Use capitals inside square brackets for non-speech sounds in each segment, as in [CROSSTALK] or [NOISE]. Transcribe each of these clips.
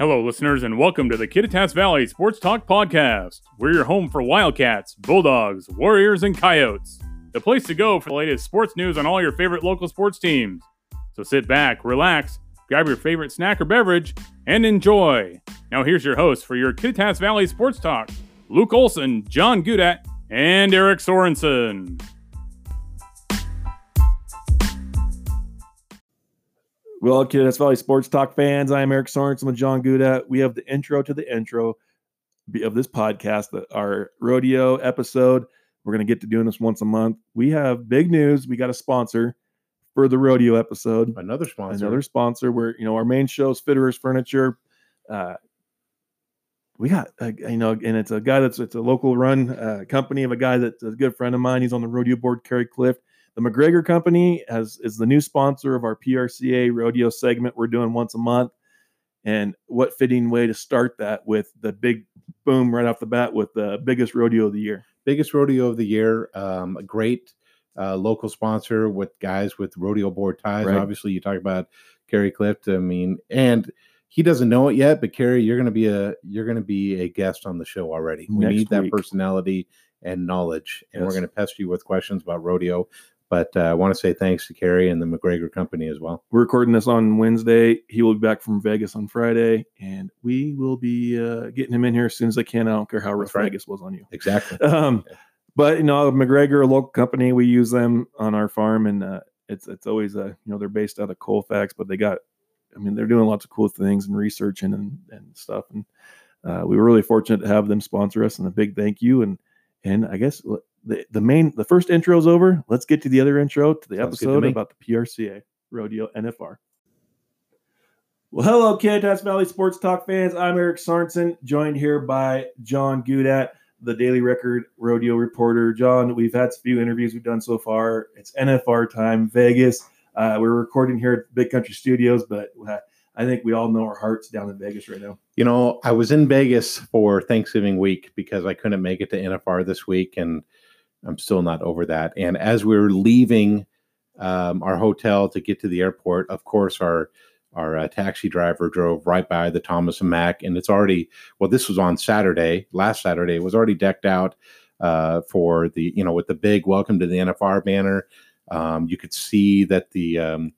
Hello, listeners, and welcome to the Kittitas Valley Sports Talk Podcast. We're your home for Wildcats, Bulldogs, Warriors, and Coyotes. The place to go for the latest sports news on all your favorite local sports teams. So sit back, relax, grab your favorite snack or beverage, and enjoy. Now, here's your host for your Kittitas Valley Sports Talk Luke Olson, John Gudat, and Eric Sorensen. Well, Kittitas Valley Sports Talk fans, I am Eric Sorensen with John Gudat. We have the intro to the intro of this podcast, our rodeo episode. We're going to get to doing this once a month. We have big news. We got a sponsor for the rodeo episode. Another sponsor. Another sponsor. Where you know our main show is Fitterers Furniture. Uh, we got uh, you know, and it's a guy that's it's a local run uh, company of a guy that's a good friend of mine. He's on the rodeo board, Kerry Clift. The McGregor Company has is the new sponsor of our PRCA rodeo segment we're doing once a month. And what fitting way to start that with the big boom right off the bat with the biggest rodeo of the year. Biggest rodeo of the year. Um, a great uh, local sponsor with guys with rodeo board ties. Right. Obviously, you talk about Kerry Clift. I mean, and he doesn't know it yet, but Kerry, you're gonna be a you're gonna be a guest on the show already. We Next need that week. personality and knowledge, and yes. we're gonna pester you with questions about rodeo. But uh, I want to say thanks to Kerry and the McGregor Company as well. We're recording this on Wednesday. He will be back from Vegas on Friday, and we will be uh, getting him in here as soon as I can. I don't care how rough right. Vegas was on you. Exactly. [LAUGHS] Um, but you know, McGregor, a local company, we use them on our farm, and uh, it's it's always a uh, you know they're based out of Colfax, but they got, I mean, they're doing lots of cool things and researching and and stuff, and uh, we were really fortunate to have them sponsor us, and a big thank you. And and I guess the, the main the first intro is over. Let's get to the other intro to the Sounds episode to about the PRCA Rodeo NFR. Well, hello, Kittitas Valley Sports Talk fans. I'm Eric Sorensen, joined here by John Gudat, the Daily Record rodeo reporter. John, we've had a few interviews we've done so far. It's NFR time, Vegas. Uh, we're recording here at Big Country Studios, but uh, I think we all know our hearts down in Vegas right now. You know, I was in Vegas for Thanksgiving week because I couldn't make it to NFR this week, and I'm still not over that. And as we were leaving um, our hotel to get to the airport, of course, our our uh, taxi driver drove right by the Thomas and and it's already well. This was on Saturday, last Saturday. It was already decked out uh, for the you know with the big "Welcome to the NFR" banner. Um, you could see that the um,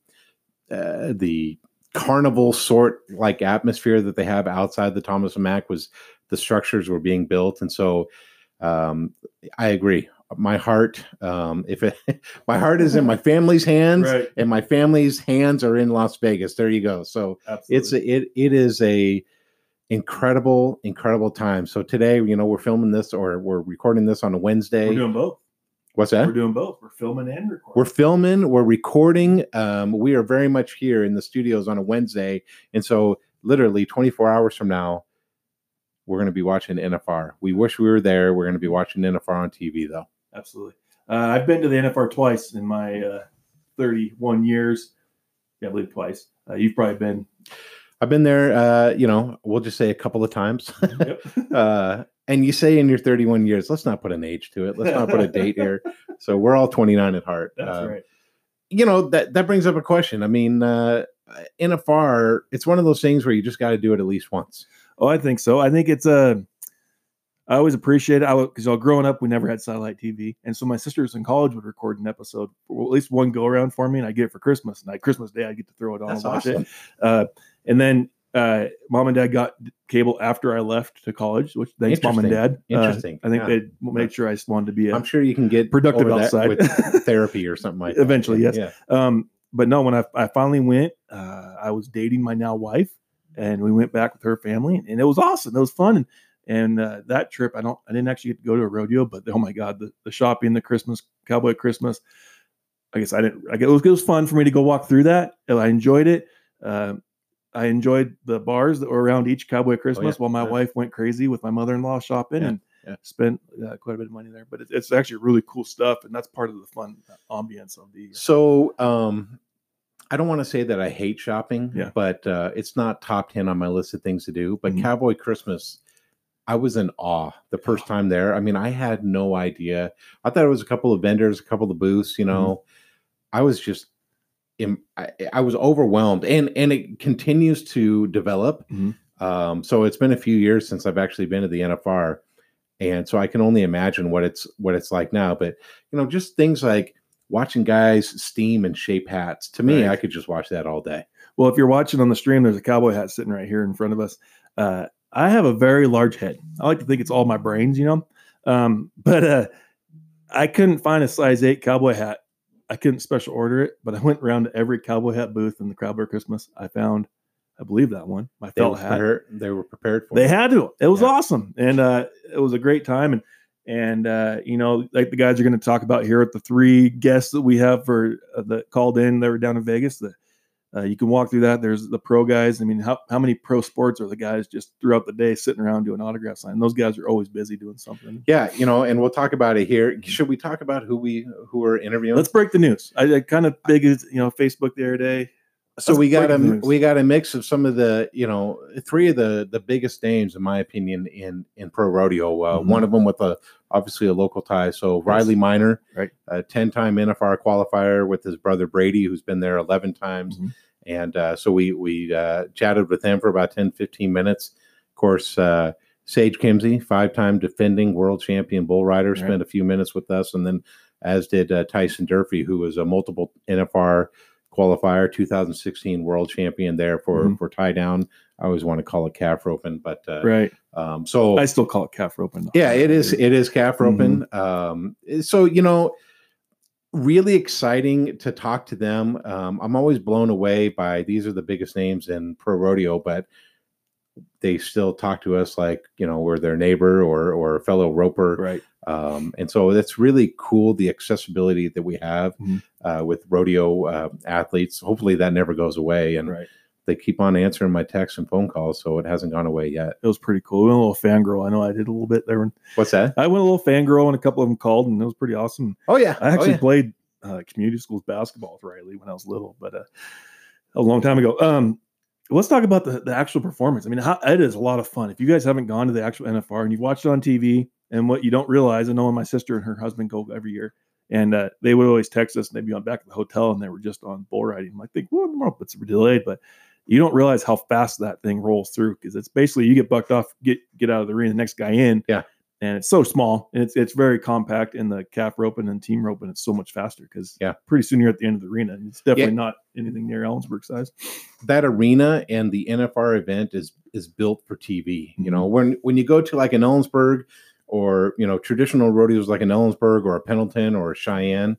uh, the carnival sort like atmosphere that they have outside the Thomas and was the structures were being built, and so um, I agree my heart um if it [LAUGHS] my heart is in my family's hands right. and my family's hands are in las vegas. There you go. So Absolutely. it's a, it it is a incredible incredible time. So today you know we're filming this or we're recording this on a wednesday. We're doing both. What's that? We're doing both. We're filming and recording. We're filming we're recording um we are very much here in the studios on a wednesday. And so literally 24 hours from now we're going to be watching NFR. We wish we were there. We're going to be watching NFR on TV though absolutely. Uh, I've been to the NFR twice in my uh, 31 years. Yeah, I believe twice. Uh, you've probably been. I've been there. Uh, you know, we'll just say a couple of times. Yep. [LAUGHS] Uh, and you say in your 31 years, let's not put an age to it. Let's not put a [LAUGHS] date here. So we're all 29 at heart. That's uh, right. You know that that brings up a question. I mean, NFR, it's one of those things where you just got to do it at least once. Oh, I think so. I think it's a I always appreciate it. I because know, growing up, we never had satellite TV, and so my sisters in college would record an episode, or at least one go around for me, and I get it for Christmas. And like Christmas Day, I get to throw it on That's and watch awesome. it. Uh, and then uh, mom and dad got cable after I left to college, which thanks mom and dad. Uh, Interesting. Uh, I think yeah. they made sure I wanted to be. i am sure you can get productive outside with [LAUGHS] therapy or something like that. Eventually, yes. Yeah. Um, but no, when I, I finally went, uh, I was dating my now wife, and we went back with her family, and it was awesome. It was fun, and and uh, that trip, I don't, I didn't actually get to go to a rodeo, but oh my god, the, the shopping, the Christmas cowboy Christmas. I guess I didn't. I guess it was, it was fun for me to go walk through that. I enjoyed it. Uh, I enjoyed the bars that were around each cowboy Christmas, oh, yeah. while my yeah. wife went crazy with my mother-in-law shopping yeah. and spent uh, quite a bit of money there. But it, it's actually really cool stuff, and that's part of the fun ambience of the. So, um, I don't want to say that I hate shopping, yeah. but uh, it's not top ten on my list of things to do. But mm-hmm. Cowboy Christmas I was in awe the first time there. I mean, I had no idea. I thought it was a couple of vendors, a couple of booths. You mm-hmm. know, mm-hmm. I was just, I, I, was overwhelmed, and and it continues to develop. Mm-hmm. Um, so it's been a few years since I've actually been to the NFR, and so I can only imagine what it's what it's like now. But you know, just things like watching guys steam and shape hats. To me, Right. I could just watch that all day. Well, if you're watching on the stream, there's a cowboy hat sitting right here in front of us. Uh, I have a very large head. I like to think it's all my brains, you know. Um, but uh, I couldn't find a size eight cowboy hat. I couldn't special order it, but I went around to every cowboy hat booth in the Cowboy Christmas. I found, I believe that one, my They felt hat. prepared, they were prepared for They it. had to. It was Yeah. awesome, and uh, it was a great time. And and uh, you know, like the guys are going to talk about here at the three guests that we have for uh, that called in. They were down in Vegas. The uh, you can walk through that. There's the pro guys. I mean, how how many pro sports are the guys just throughout the day sitting around doing autograph sign? Those guys are always busy doing something. Yeah, you know, and we'll talk about it here. Should we talk about who we who are interviewing? Let's break the news. I, I kind of big as you know Facebook the other day. So we got a news. we got a mix of some of the you know three of the the biggest names in my opinion in in pro rodeo. Uh, Mhm. One of them with a obviously a local tie. So Riley Minor, Right. a ten time NFR qualifier with his brother Brady, who's been there eleven times. Mhm. And uh, so we we uh, chatted with him for about 10, 15 minutes. Of course, uh, Sage Kimzey, five time defending world champion bull rider, Right. spent a few minutes with us, and then as did uh, Tyson Durfee, who was a multiple NFR qualifier, 2016 world champion there for Mhm. for tie down. I always want to call it calf roping, but uh, Right. um, so I still call it calf roping. yeah, it is. It is calf roping. Mm-hmm. Um, so you know, really exciting to talk to them. Um, I'm always blown away by these are the biggest names in pro rodeo, but they still talk to us like you know we're their neighbor or or a fellow roper. Right. Um, and so that's really cool the accessibility that we have Mhm. uh, with rodeo uh, athletes. Hopefully that never goes away, and Right. they keep on answering my texts and phone calls, so it hasn't gone away yet. It was pretty cool. We went a little fangirl. I know I did a little bit there. What's that? I went a little fangirl, and a couple of them called, and it was pretty awesome. Oh yeah, I actually oh, yeah. played uh, community schools basketball with Riley when I was little, but uh, a long time ago. Um, let's talk about the, the actual performance. I mean, how, it is a lot of fun. If you guys haven't gone to the actual NFR and you've watched it on TV, and what you don't realize, I know when my sister and her husband go every year, and uh, they would always text us, and they'd be on back at the hotel, and they were just on bull riding. I'm like, think, well, it's delayed, but you don't realize how fast that thing rolls through because it's basically you get bucked off, get get out of the ring, the next guy in, Yeah. And it's so small and it's it's very compact in the calf roping and team roping. It's so much faster because Yeah. pretty soon you're at the end of the arena. It's definitely not anything near Ellensburg size. that arena and the NFR event is is built for TV. You Mm-hmm. know, when when you go to like an Ellensburg or you know traditional rodeos like an Ellensburg or a Pendleton or a Cheyenne,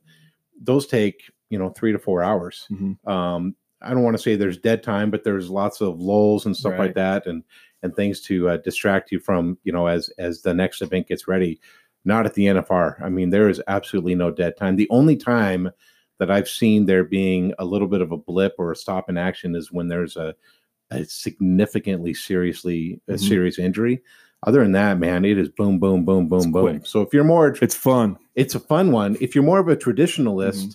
those take you know three to four hours. Mhm. Um, I don't want to say there's dead time, but there's lots of lulls and stuff like that, and and things to uh, distract you from you know as as the next event gets ready. Not at the NFR. I mean, there is absolutely no dead time. The only time that I've seen there being a little bit of a blip or a stop in action is when there's a, a significantly seriously a Mhm. serious injury. Other than that, man, it is boom, boom, boom, boom, It's boom. quick. So if you're more, It's fun. it's a fun one. If you're more of a traditionalist, Mm-hmm.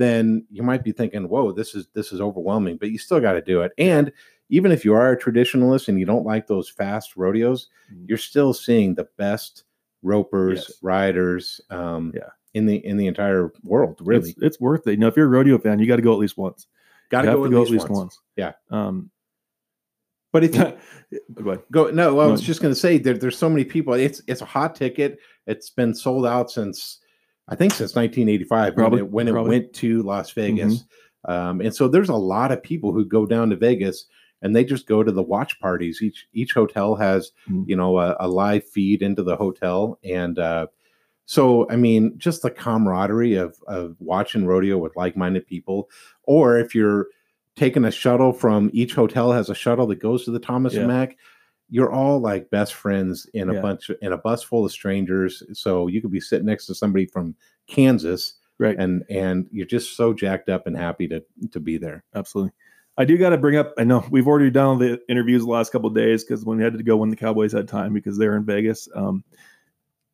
Then you might be thinking, "Whoa, this is this is overwhelming," but you still got to do it. And even if you are a traditionalist and you don't like those fast rodeos, Mhm. you're still seeing the best ropers, Yes. riders, um, Yeah. in the in the entire world. Really, It's, it's worth it. You know, if you're a rodeo fan, you got to go at least once. got you to go, at, least once. Yeah. Um, But if you [LAUGHS] go go, no, I was just going to say there, there's so many people. It's it's a hot ticket. It's been sold out since I think since 1985 Probably, when it, when it went to Las Vegas. Um, and so there's a lot of people who go down to Vegas and they just go to the watch parties. Each each hotel has Mhm. you know a, a live feed into the hotel, and uh, so I mean just the camaraderie of of watching rodeo with like minded people, or if you're taking a shuttle from each hotel has a shuttle that goes to the Thomas Yeah. and Mack. You're all like best friends in a Yeah. bunch of, in a bus full of strangers. So you could be sitting next to somebody from Kansas, Right. and and you're just so jacked up and happy to to be there. Absolutely. I do got to bring up. I know we've already done all the interviews the last couple of days because when we had to go when the Cowboys had time because they're in Vegas. Um,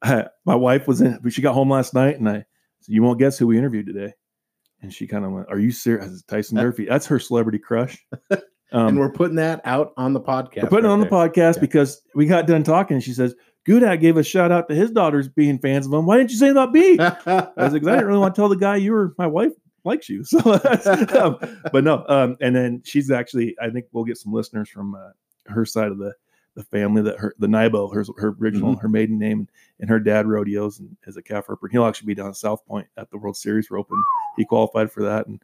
[LAUGHS] my wife was in. But she got home last night, and I said, "You won't guess who we interviewed today." And she kind of went, "Are you serious?" Tyson Durfee. That's her celebrity crush. [LAUGHS] Um, and we're putting that out on the podcast. we're putting it on the podcast because we got done talking. And she says, "Gudat gave a shout out to his daughters being fans of him. Why didn't you say about me?" [LAUGHS] I was like, I didn't really want to tell the guy you were my wife likes you. [LAUGHS] So, [LAUGHS] um, but no. Um, and then she's actually, I think we'll get some listeners from uh, her side of the the family that her the Nibo, her her original her maiden name, and her dad rodeos and as a calf roper. He'll actually be down at South Point at the World Series roping. He qualified for that, and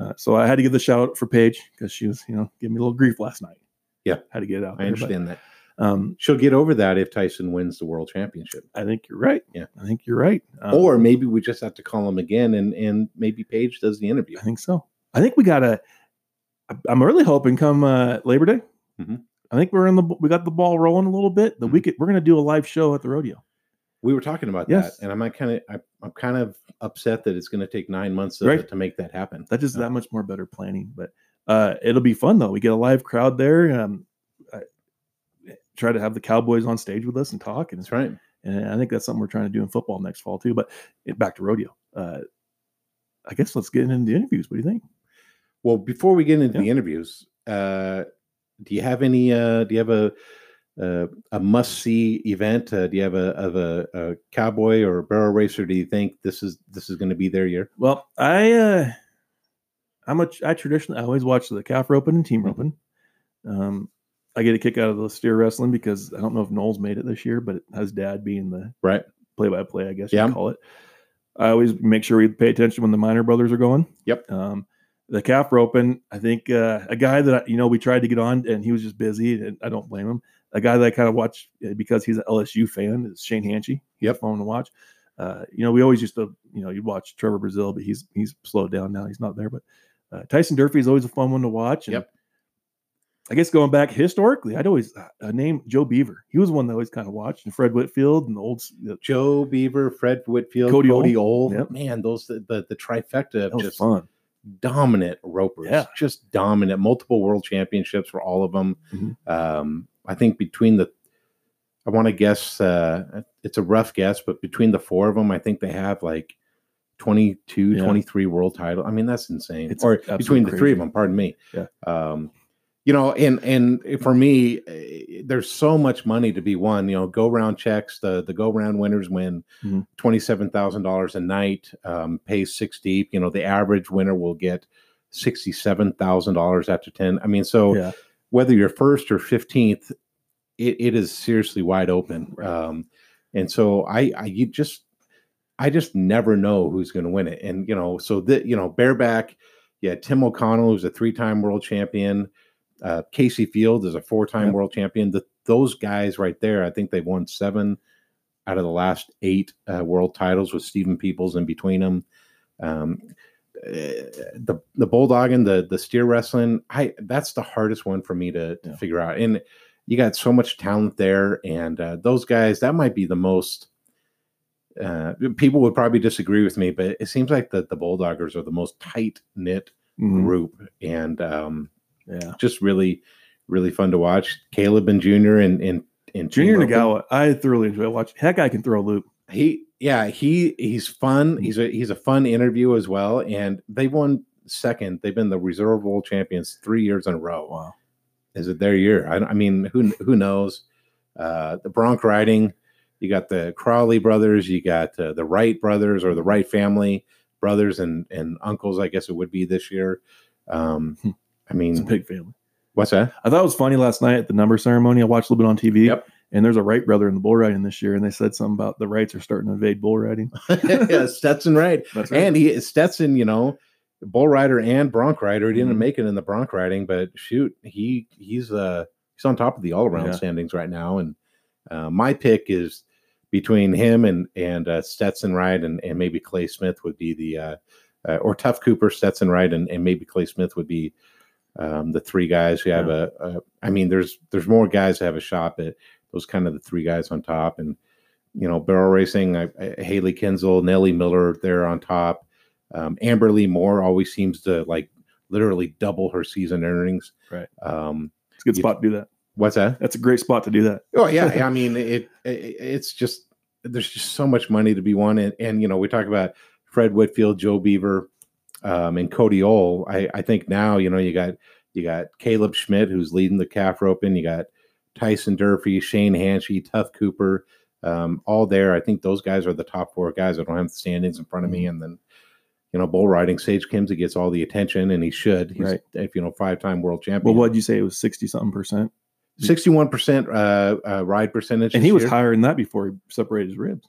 uh, so I had to give the shout out for Paige because she was you know giving me a little grief last night. Yeah. had to get it out. I there, but, understand that. um, She'll get over that if Tyson wins the world championship. I think you're right. Yeah. I think you're right. Um, or maybe we just have to call him again and and maybe Paige does the interview. I think so. I think we got to. I'm really hoping come uh, Labor Day. Mhm. I think we're in the we got the ball rolling a little bit. The Mhm. week we're going to do a live show at the rodeo. We were talking about Yes. that, and I'm kind of I'm kind of upset that it's going to take nine months to, Right. to make that happen. That is just Uh, that much more better planning. But uh, it'll be fun though. We get a live crowd there. Um, I, try to have the Cowboys on stage with us and talk, and That's right. and I think that's something we're trying to do in football next fall too. But it, back to rodeo. Uh, I guess let's get into the interviews. What do you think? Well, before we get into Yeah. the interviews, uh, do you have any? Uh, do you have a uh, a must see event? Uh, do you have a of a, a cowboy or a barrel racer? Do you think this is this is going to be their year? Well, I uh I'm a I traditionally I always watch the calf roping and team Mhm. roping. Um I get a kick out of the steer wrestling because I don't know if Knowles made it this year, but it has dad being the Right. play by play, I guess Yeah. you call it. I always make sure we pay attention when the minor brothers are going. Yep. Um the calf roping, I think uh, a guy that I, you know we tried to get on and he was just busy, and I don't blame him. A guy that I kind of watch uh, because he's an LSU fan is Shane Hanchey. Yep. fun to watch. Uh, you know, we always used to, you know, you watch Trevor Brazile, but he's he's slowed down now. He's not there. But uh, Tyson Durfee is always a fun one to watch. And Yep. I guess going back historically, I'd always uh, uh, name Joe Beaver. He was one that I always kind of watched, and Fred Whitfield and the old. The, Joe Beaver, Fred Whitfield, Cody Cody. Ohl. Yep. Man, those the, the the trifecta of just fun. dominant ropers. Yeah. Just dominant. Multiple world championships for all of them. Mhm. Um, I think between the, I want to guess, uh, it's a rough guess, but between the four of them, I think they have like 22, Yeah. 23 world title. I mean, that's insane. It's or between the three of them, pardon me. Yeah. Um, you know, and and for me, eh, there's so much money to be won. You know, go round checks. The the go round winners win Mhm. twenty seven thousand dollars a night. Um, pays six deep. You know, the average winner will get sixty seven thousand dollars after ten. I mean, so Yeah. Whether you're first or fifteenth, it, it is seriously wide open. Right. Um, and so I, I you just I just never know who's going to win it. And you know, so that you know, bareback, yeah, Tim O'Connell who's a three time world champion. Uh, Kaycee Feild is a four time Yep. world champion. The, those guys right there, I think they've won seven out of the last eight uh, world titles with Steven Peebles in between them. Um, the the bulldog and the the steer wrestling, I that's the hardest one for me to, to Yeah. figure out. And you got so much talent there, and uh, those guys that might be the most. Uh, people would probably disagree with me, but it seems like that the bulldoggers are the most tight knit Mhm. group, and um, Yeah. just really, really fun to watch. Kaleb and Junior and and and Junior Nogueira, I thoroughly enjoy watching. That guy can throw a loop. He yeah he he's fun. Mm-hmm. He's a he's a fun interview as well, and they won second. They've been the reserve world champions three years in a row. Wow. Is it their year? I, I mean, who who knows? Uh, the bronc riding. You got the Crowley brothers. You got uh, the Wright brothers or the Wright family brothers and and uncles. I guess it would be this year. Um, Hmm. I mean, It's a big family. what's that? I thought it was funny last night at the number ceremony. I watched a little bit on TV. Yep. And there's a Wright brother in the bull riding this year, and they said something about the Wrights are starting to invade bull riding. [LAUGHS] yeah, Stetson Wright. That's And he Stetson, you know, bull rider and bronc rider. He didn't Mhm. make it in the bronc riding, but shoot, he he's uh he's on top of the all around Yeah. standings right now. And uh, my pick is between him and and uh, Stetson Wright and and maybe Clay Smith would be the uh, uh, or Tuf Cooper, Stetson Wright, and, and maybe Clay Smith would be um, the three guys who have a, a. I mean, there's there's more guys who have a shot, but those kind of the three guys on top and you know, barrel racing, I, I, Hailey Kinsel, Nellie Miller, they're on top. Um, Amberleigh Moore always seems to like literally double her season earnings. Right. Um, It's a good You- spot to do that. what's that? That's a great spot to do that. Oh yeah, [LAUGHS] I mean it, it. It's just there's just so much money to be won, and, and you know we talk about Fred Whitfield, Joe Beaver, um, and Cody Ohl. I, I think now you know you got you got Caleb Smidt who's leading the calf roping. You got Tyson Durfee, Shane Hanchey, Tuf Cooper, um, all there. I think those guys are the top four guys. I don't have the standings in front of me, and then you know bull riding. Sage Kimzey gets all the attention, and he should. He's Right. if you know five time world champion. Well, what did you say? It was 60 something percent. 61 percent uh, uh, ride percentage, and he was year. higher than that before he separated his ribs.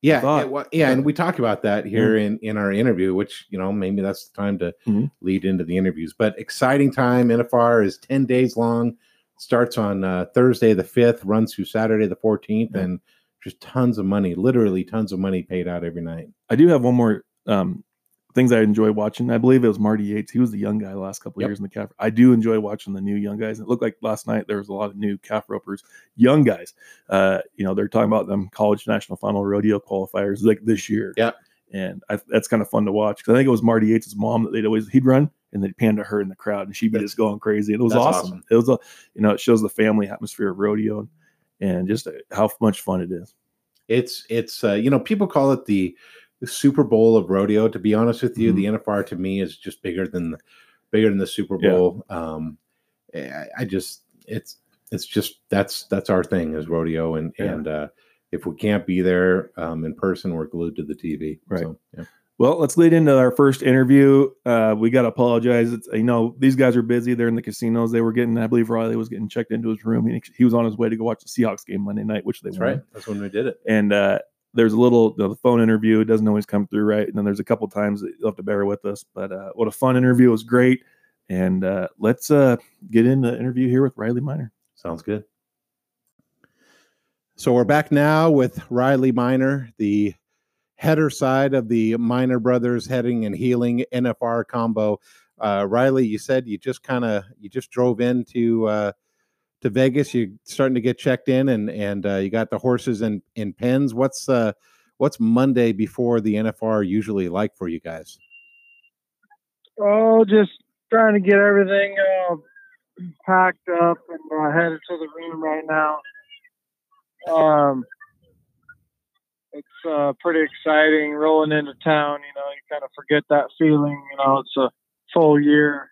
Yeah, it wa- yeah, and we talk about that here in in our interview, which you know maybe that's the time to Mhm. lead into the interviews. But exciting time. NFR is ten days long. Starts on uh, Thursday the fifth, runs through Saturday the fourteenth, Yeah. and just tons of money, literally tons of money paid out every night. I do have one more um, things I enjoy watching. I believe it was Marty Yates. He was the young guy the last couple of Yep. years in the calf. I do enjoy watching the new young guys. It looked like last night there was a lot of new calf ropers, young guys. Uh, you know, they're talking about them college national final rodeo qualifiers like this year. Yeah. And I, that's kind of fun to watch because I think it was Marty Yates' mom that they'd always he'd run and they'd pan to her in the crowd and she'd be just going crazy. And it was awesome. awesome. It was a you know it shows the family atmosphere of rodeo and, just uh, how much fun it is. It's it's uh, you know people call it the, the Super Bowl of rodeo. To be honest with you, the NFR to me is just bigger than the, bigger than the Super Yeah. Bowl. Um, I, I just it's it's just that's that's our thing is rodeo, and Yeah. and uh, if we can't be there um, in person, we're glued to the TV. Right. So, yeah. Well, let's lead into our first interview. Uh, we got to apologize. It's, you know, these guys are busy. They're in the casinos. They were getting, I believe Riley was getting checked into his room. He, he was on his way to go watch the Seahawks game Monday night, which they That's won. right. That's when we did it. And uh, there's a little, the phone interview it doesn't always come through right. And then there's a couple times that you'll have to bear with us. But uh, what a fun interview. It was great. And uh, let's uh, get in the interview here with Riley Minor. Sounds good. So we're back now with Riley Minor, the header side of the Minor Brothers Heading and Heeling NFR combo. Uh, Riley, you said you just kind of you just drove into uh, to Vegas. You're starting to get checked in, and and uh, you got the horses in in pens. What's uh what's Monday before the NFR usually like for you guys? Oh, just trying to get everything uh, packed up and uh, headed to the room right now. Um, it's uh, pretty exciting rolling into town. You know, you kind of forget that feeling. You know, it's a full year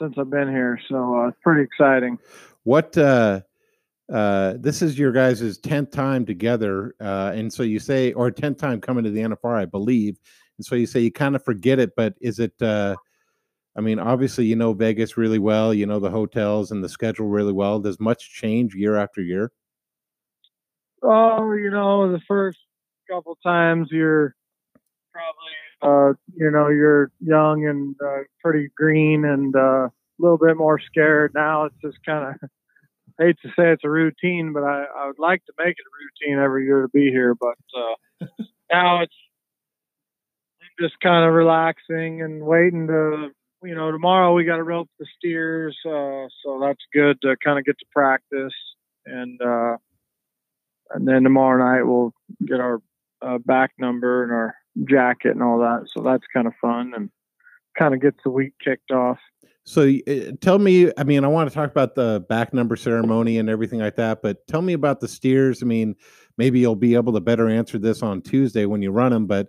since I've been here, so uh, it's pretty exciting. What uh uh this is your guys' 10th time together uh and so you say or 10th time coming to the NFR I believe and so you say you kind of forget it but is it uh I mean obviously you know Vegas really well you know the hotels and the schedule really well does much change year after year Oh, you know, the first couple times you're probably, uh, you know, you're young and uh, pretty green and uh, a little bit more scared. Now it's just kind of, [LAUGHS] hate to say it's a routine, but I, I would like to make it a routine every year to be here. But uh, [LAUGHS] now it's I'm just kind of relaxing and waiting to, you know, tomorrow we got to rope the steers. Uh, so that's good to kind of get to practice and, uh, and then tomorrow night we'll get our uh, back number and our jacket and all that. So that's kind of fun and kind of gets the week kicked off. So uh, tell me, I mean, I want to talk about the back number ceremony and everything like that, but tell me about the steers. I mean, maybe you'll be able to better answer this on Tuesday when you run them, but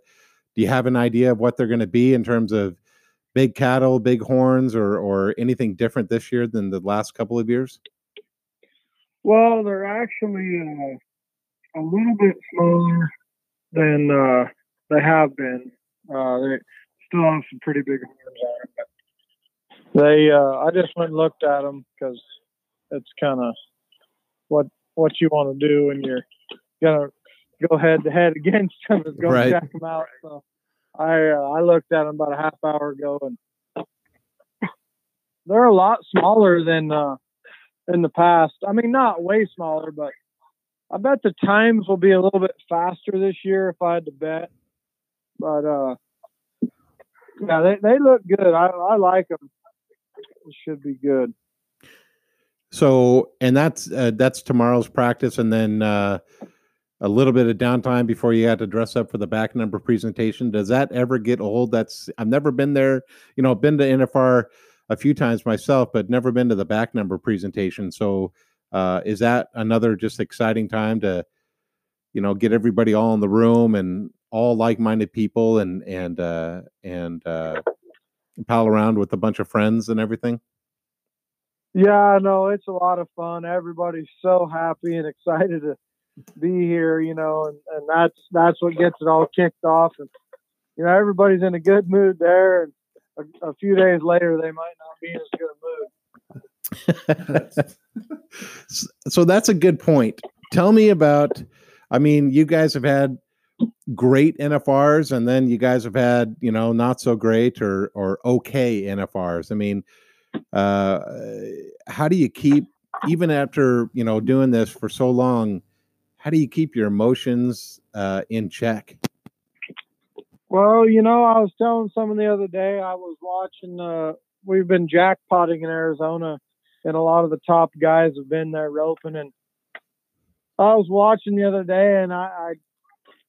do you have an idea of what they're going to be in terms of big cattle, big horns, or or anything different this year than the last couple of years? Well, they're actually uh, a little bit smaller than uh, they have been. Uh, they still have some pretty big horns on them, but they. Uh, I just went and looked at them because it's kind of what what you want to do when you're gonna go head to head [LAUGHS] against them is go Right. check them out. So I uh, I looked at them about a half hour ago and they're a lot smaller than uh, in the past. I mean, not way smaller, but I bet the times will be a little bit faster this year if I had to bet. But uh, yeah, they, they look good. I, I like them. It should be good. So, and that's uh, that's tomorrow's practice, and then uh, a little bit of downtime before you have to dress up for the back number presentation. Does that ever get old? That's I've never been there. You know, been to NFR a few times myself, but never been to the back number presentation. So, uh, is that another just exciting time to, you know, get everybody all in the room and all like-minded people and and uh, and uh, pal around with a bunch of friends and everything? Yeah, no, it's a lot of fun. Everybody's so happy and excited to be here, you know, and, and that's that's what gets it all kicked off. And you know, everybody's in a good mood there, and a, a few days later they might not be in as good a mood. [LAUGHS] so that's a good point. Tell me about. I mean, you guys have had great NFRs, and then you guys have had you know not so great or or okay NFRs. I mean, uh, how do you keep even after you know doing this for so long? How do you keep your emotions uh, in check? Well, you know, I was telling someone the other day I was watching. Uh, we've been jackpotting in Arizona, and a lot of the top guys have been there roping. And I was watching the other day, and I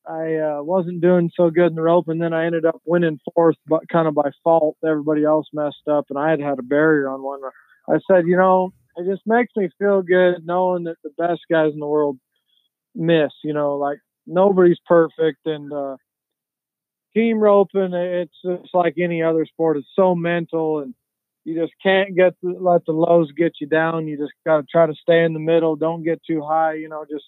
I, I uh, wasn't doing so good in the rope, and then I ended up winning fourth, but kind of by fault. Everybody else messed up, and I had had a barrier on one. I said, you know, it just makes me feel good knowing that the best guys in the world miss. You know, like nobody's perfect, and uh, team roping, it's just like any other sport. It's so mental, and you just can't get the, let the lows get you down. You just got to try to stay in the middle. Don't get too high. You know, just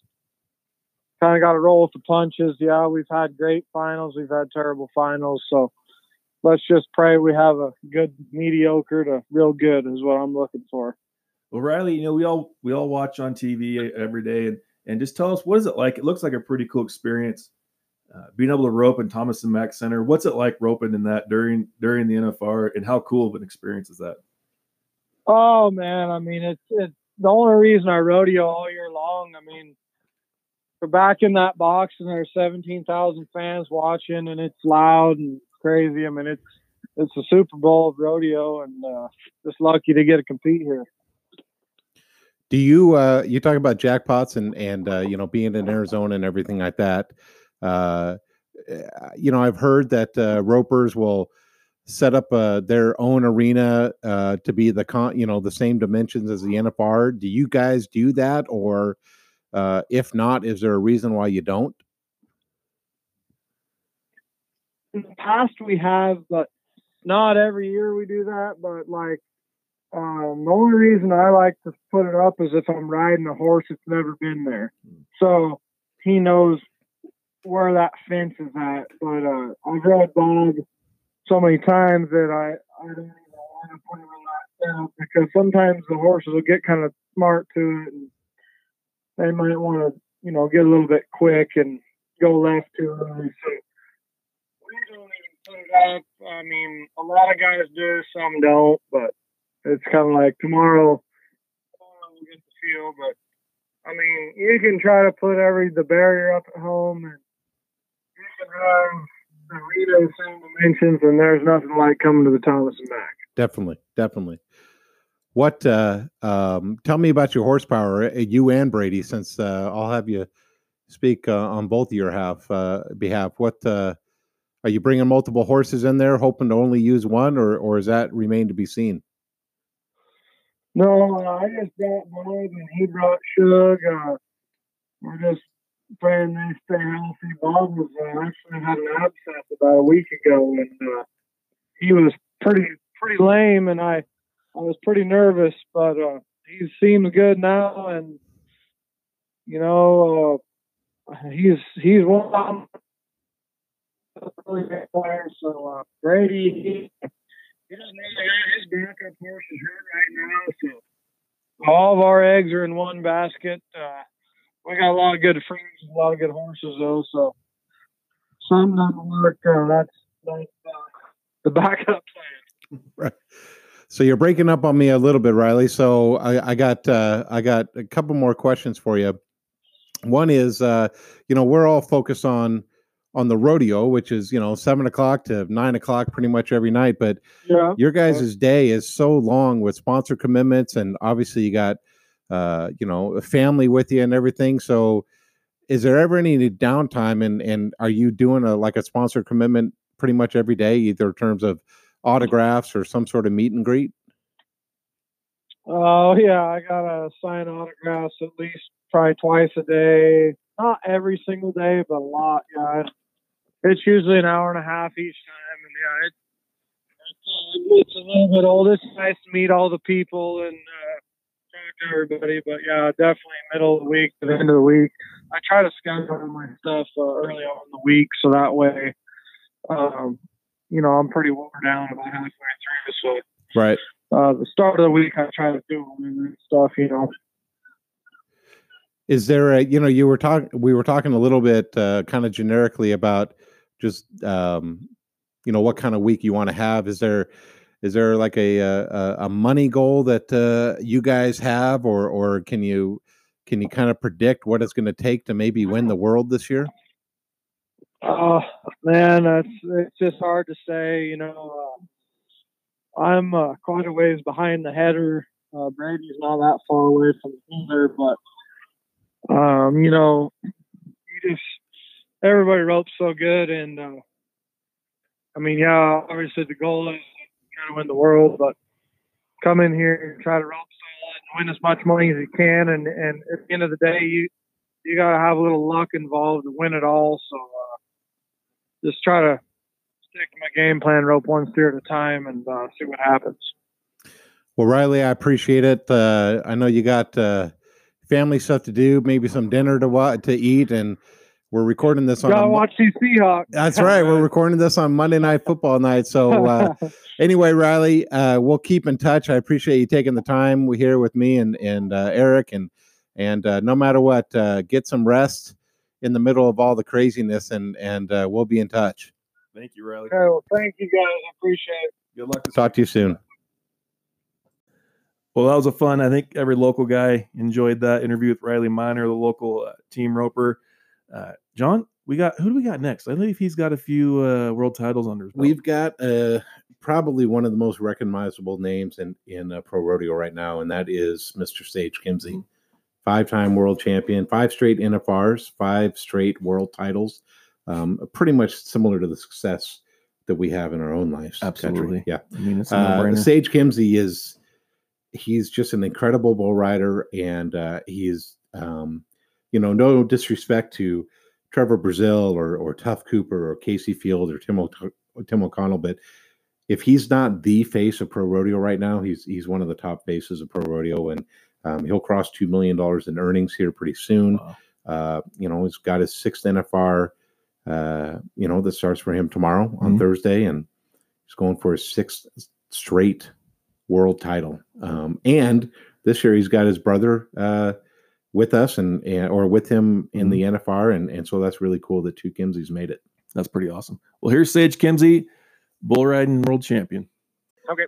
kind of got to roll with the punches. Yeah, we've had great finals. We've had terrible finals. So let's just pray we have a good mediocre to real good is what I'm looking for. Well, Riley, you know we all we all watch on TV every day, and and just tell us what is it like? It looks like a pretty cool experience uh, being able to rope in Thomas and Mack Center. What's it like roping in that during during the NFR, and how cool of an experience is that? Oh man, I mean it's it's the only reason I rodeo all year long. I mean, we're back in that box and there's seventeen thousand fans watching, and it's loud and crazy. I mean, it's it's a Super Bowl of rodeo, and uh, just lucky to get to compete here. Do you uh, you talk about jackpots and and uh, you know being in Arizona and everything like that? Uh, eh, you know, I've heard that uh, ropers will set up uh, their own arena uh, to be the con, you know, the same dimensions as the NFR. Do you guys do that, or uh, if not, is there a reason why you don't? In the past, we have, but not every year we do that. But like, um, the only reason I like to put it up is if I'm riding a horse that's never been there, hmm. so he knows where that fence is at, but uh, I've read Bob so many times that I, I don't even want to put him in that because sometimes the horses will get kind of smart to it and they might want to, you know, get a little bit quick and go left too early. So we don't even put it up. I mean, a lot of guys do, some don't, but it's kind of like tomorrow, tomorrow we'll get the feel, but I mean, you can try to put every the barrier up at home and the Rito same dimensions, and there's nothing like coming to the Thomas and Mack. Definitely, definitely. What? Uh, um, tell me about your horsepower, uh, you and Brady, since uh, I'll have you speak uh, on both of your half uh, behalf. What uh, are you bringing multiple horses in there, hoping to only use one, or or is that remain to be seen? No, I just brought Bob and he brought Shug. we're just praying they stay healthy. Bob was uh, actually had an abscess about a week ago, and uh, he was pretty pretty lame, and I I was pretty nervous, but uh, he seems good now, and you know uh, he's he's one of really great players. So uh, Brady, he, his backup horse is hurt right now, so all of our eggs are in one basket. Uh, we got a lot of good friends, a lot of good horses though. So some doesn't work. Uh, that's that's uh, the backup plan. [LAUGHS] Right. So you're breaking up on me a little bit, Riley. So I, I got uh, I got a couple more questions for you. One is, uh, you know, we're all focused on on the rodeo, which is you know seven o'clock to nine o'clock pretty much every night. But yeah. your guys' day is so long with sponsor commitments, and obviously you got uh, you know, family with you and everything. So, is there ever any downtime? And and are you doing a like a sponsored commitment pretty much every day, either in terms of autographs or some sort of meet and greet? Oh yeah, I gotta sign autographs at least probably twice a day. Not every single day, but a lot. Yeah, it's usually an hour and a half each time, and yeah, it, it's, a little bit old. It's nice to meet all the people and uh, to everybody, but yeah, definitely middle of the week to the end of the week. I try to schedule my stuff uh, early on in the week so that way, um, you know, I'm pretty worn down about halfway through. So right. uh, the start of the week, I try to do and stuff, you know. Is there a you know you were talking we were talking a little bit uh, kind of generically about just um, you know what kind of week you want to have. Is there is there like a a, a money goal that uh, you guys have, or or can you can you kind of predict what it's going to take to maybe win the world this year? Oh man, it's it's just hard to say. You know, uh, I'm uh, quite a ways behind the header. Uh, Brady's not that far away from the header, but um, you know, you just everybody ropes so good, and uh, I mean, yeah, obviously the goal is try to win the world, but come in here and try to rope solid and win as much money as you can, and and at the end of the day, you you got to have a little luck involved to win it all. So uh, just try to stick to my game plan, rope one steer at a time, and uh, see what happens. Well, Riley, I appreciate it. Uh, I know you got uh, family stuff to do, maybe some dinner to to eat, and we're recording this on. Gotta watch these Seahawks. That's right. We're recording this on Monday Night Football night. So uh, [LAUGHS] anyway, Riley, uh, we'll keep in touch. I appreciate you taking the time we here with me and and uh, Eric, and and uh, no matter what, uh, get some rest in the middle of all the craziness, and and uh, we'll be in touch. Thank you, Riley. Okay, well, thank you guys. I appreciate it. Good luck. This Talk to you soon. Well, that was a fun. I think every local guy enjoyed that interview with Riley Minor, the local uh, team roper. Uh, John, we got who do we got next? I believe he's got a few uh, world titles under his belt. We've got uh, probably one of the most recognizable names in in uh, pro rodeo right now, and that is Mr. Sage Kimzey, five-time world champion, five straight NFRs, five straight world titles. Um, pretty much similar to the success that we have in our own lives. country. Absolutely. yeah. I mean, it's Uh. Sage Kimzey is he's just an incredible bull rider, and uh, he's um, you know no disrespect to Trevor Brazile or or Tuf Cooper or Kaycee Feild or Tim o- Tim O'Connell, but if he's not the face of pro rodeo right now, he's he's one of the top faces of pro rodeo, and um, he'll cross two million dollars in earnings here pretty soon. Wow. Uh, you know, he's got his sixth NFR. Uh, you know, that starts for him tomorrow on Mhm. Thursday, and he's going for his sixth straight world title. Um, and this year he's got his brother uh, with us and, and or with him in the NFR, and and so that's really cool that two Kimzeys made it. That's pretty awesome. Well, here's Sage Kimzey, bull riding world champion. Okay.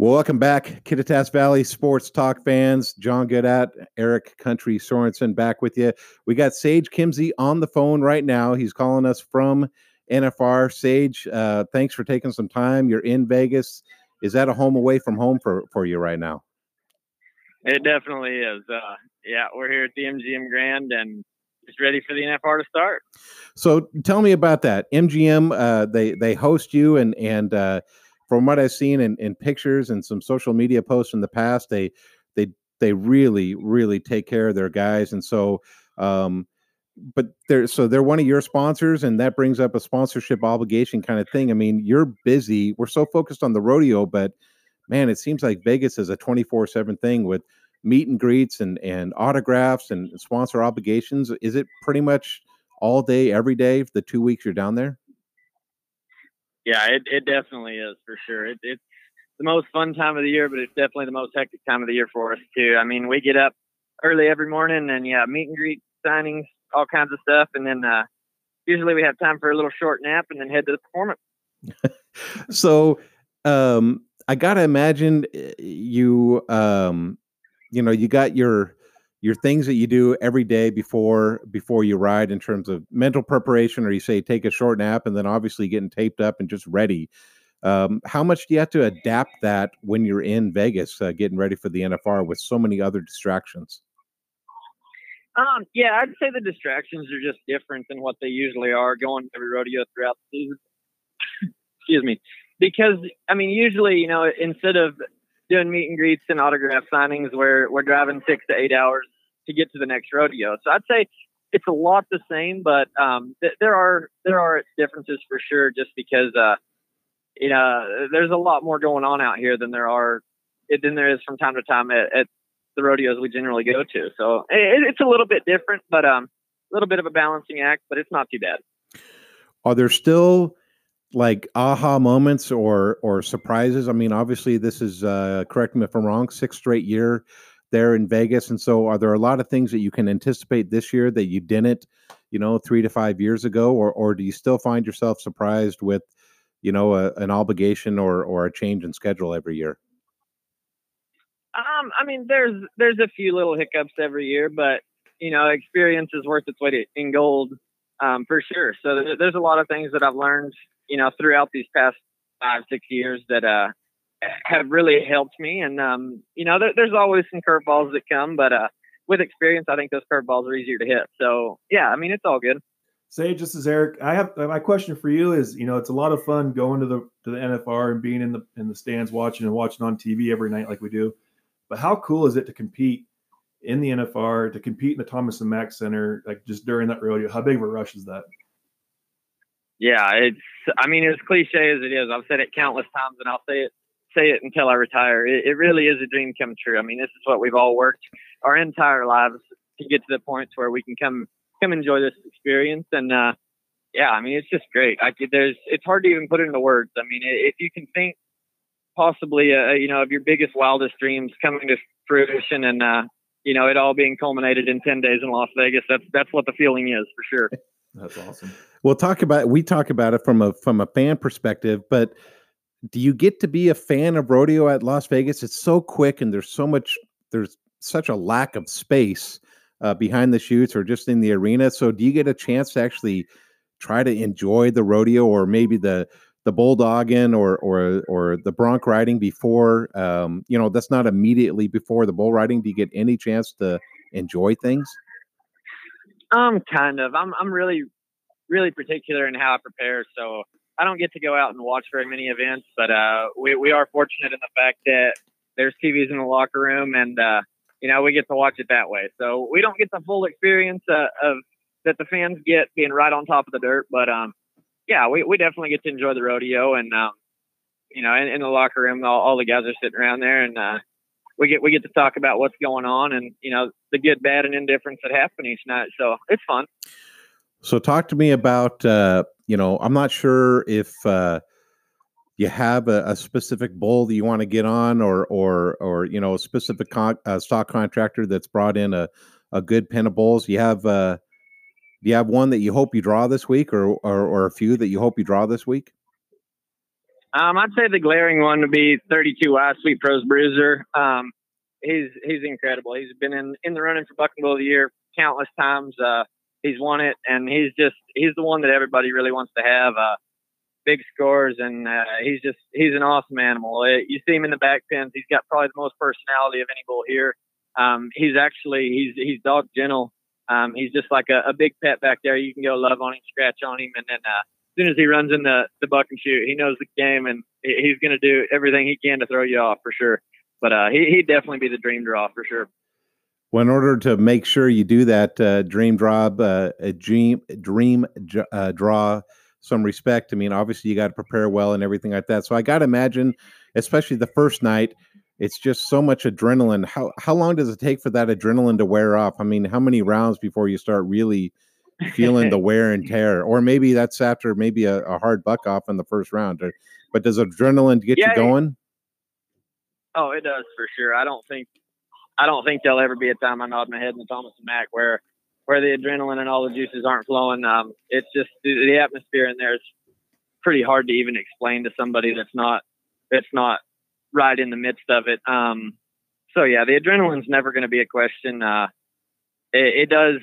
Well, welcome back, Kittitas Valley Sports Talk fans. John Gudat, Eric Country Sorensen back with you. We got Sage Kimzey on the phone right now. He's calling us from NFR. Sage, uh, thanks for taking some time. You're in Vegas. Is that a home away from home for, for you right now? It definitely is. Uh, yeah, we're here at the MGM Grand and just ready for the NFR to start. So tell me about that. MGM, uh, they they host you, and and uh, from what I've seen in, in pictures and some social media posts in the past, they they they really really take care of their guys, and so. Um, but they're so they're one of your sponsors, and that brings up a sponsorship obligation kind of thing. I mean, you're busy. We're so focused on the rodeo, but man, it seems like Vegas is a 24 7 thing with meet and greets and, and autographs and sponsor obligations. Is it pretty much all day, every day, the two weeks you're down there? Yeah, it, it definitely is for sure. It, it's the most fun time of the year, but it's definitely the most hectic time of the year for us too. I mean, we get up early every morning and yeah, meet and greet, signings, all kinds of stuff, and then uh, usually we have time for a little short nap and then head to the performance. [LAUGHS] So, um, I gotta imagine uh, you, um, you know, you got your your things that you do every day before before you ride in terms of mental preparation, or you say take a short nap, and then obviously getting taped up and just ready. Um, how much do you have to adapt that when you're in Vegas, uh, getting ready for the NFR with so many other distractions? Um, yeah, I'd say the distractions are just different than what they usually are going every rodeo throughout the season. Excuse me. Because I mean, usually, you know, instead of doing meet and greets and autograph signings, we're we're driving six to eight hours to get to the next rodeo. So I'd say it's a lot the same, but um, th- there are there are differences for sure. Just because uh, you know, there's a lot more going on out here than there are than there is from time to time at, at the rodeos we generally go to. So it, it's a little bit different, but um, a little bit of a balancing act, but it's not too bad. Are there still like aha moments or or surprises? I mean, obviously this is uh correct me if I'm wrong, sixth straight year there in Vegas. And so are there a lot of things that you can anticipate this year that you didn't, you know, three to five years ago? Or or do you still find yourself surprised with, you know, a, an obligation or or a change in schedule every year? Um, I mean, there's there's a few little hiccups every year, but you know, experience is worth its weight in gold, um, for sure. So there's a lot of things that I've learned, you know, throughout these past five six years that uh have really helped me. And um, you know, there, there's always some curveballs that come, but uh, with experience, I think those curveballs are easier to hit. So yeah, I mean, it's all good. Say just as Eric, I have my question for you is, you know, it's a lot of fun going to the to the NFR and being in the in the stands watching and watching on TV every night like we do. But how cool is it to compete in the NFR, to compete in the Thomas and Mack Center, like just during that rodeo? How big of a rush is that? Yeah, it's. I mean, as cliche as it is, I've said it countless times, and I'll say it say it until I retire. It, it really is a dream come true. I mean, this is what we've all worked our entire lives to get to the point where we can come come enjoy this experience. And uh, yeah, I mean, it's just great. I there's it's hard to even put into words. I mean, if you can think possibly, uh, you know, of your biggest wildest dreams coming to fruition and uh, you know, it all being culminated in 10 days in Las Vegas. That's, that's what the feeling is for sure. [LAUGHS] That's awesome. We'll talk about, we talk about it from a, from a fan perspective, but do you get to be a fan of rodeo at Las Vegas? It's so quick and there's so much, there's such a lack of space uh, behind the chutes or just in the arena. So do you get a chance to actually try to enjoy the rodeo or maybe the, the bulldogging or or or the bronc riding before um, you know that's not immediately before the bull riding do you get any chance to enjoy things um kind of i'm i'm really really particular in how i prepare so I don't get to go out and watch very many events, but uh, we we are fortunate in the fact that there's TVs in the locker room, and uh, you know we get to watch it that way. So we don't get the full experience uh, of that the fans get being right on top of the dirt, but um, yeah, we we definitely get to enjoy the rodeo, and um, you know, in, in the locker room, all, all the guys are sitting around there, and uh, we get we get to talk about what's going on, and you know, the good, bad, and indifference that happen each night. So it's fun. So talk to me about uh, you know, I'm not sure if uh, you have a, a, specific bull that you want to get on, or or or you know, a specific con- stock contractor that's brought in a a good pen of bulls. You have uh, you have one that you hope you draw this week, or or, or a few that you hope you draw this week? Um, I'd say the glaring one would be 32 Y Sweet Pros Bruiser. Um, he's he's incredible. He's been in in the running for Bucking Bull of the Year countless times. Uh, he's won it, and he's just he's the one that everybody really wants to have. Uh, big scores, and uh, he's just he's an awesome animal. Uh, you see him in the back pens. He's got probably the most personality of any bull here. Um, he's actually he's he's dog gentle. Um, he's just like a, a big pet back there. You can go love on him, scratch on him, and then uh, as soon as he runs in the the buck and chute, he knows the game, and he's going to do everything he can to throw you off for sure. But uh, he he'd definitely be the dream draw for sure. Well, in order to make sure you do that, uh, dream draw, uh, a dream dream uh, draw some respect. I mean, obviously you got to prepare well and everything like that. So I got to imagine, especially the first night, it's just so much adrenaline. How how long does it take for that adrenaline to wear off? I mean, how many rounds before you start really feeling the wear and [LAUGHS] tear? Or maybe that's after maybe a, a hard buck off in the first round. Or, but does adrenaline get yeah, you going? Oh, it does for sure. I don't think I don't think there'll ever be a time I nod my head in the Thomas and Mack where where the adrenaline and all the juices aren't flowing. Um, it's just the atmosphere in there is pretty hard to even explain to somebody that's not that's not right in the midst of it. Um, so yeah, the adrenaline's never going to be a question. Uh, it, it, does,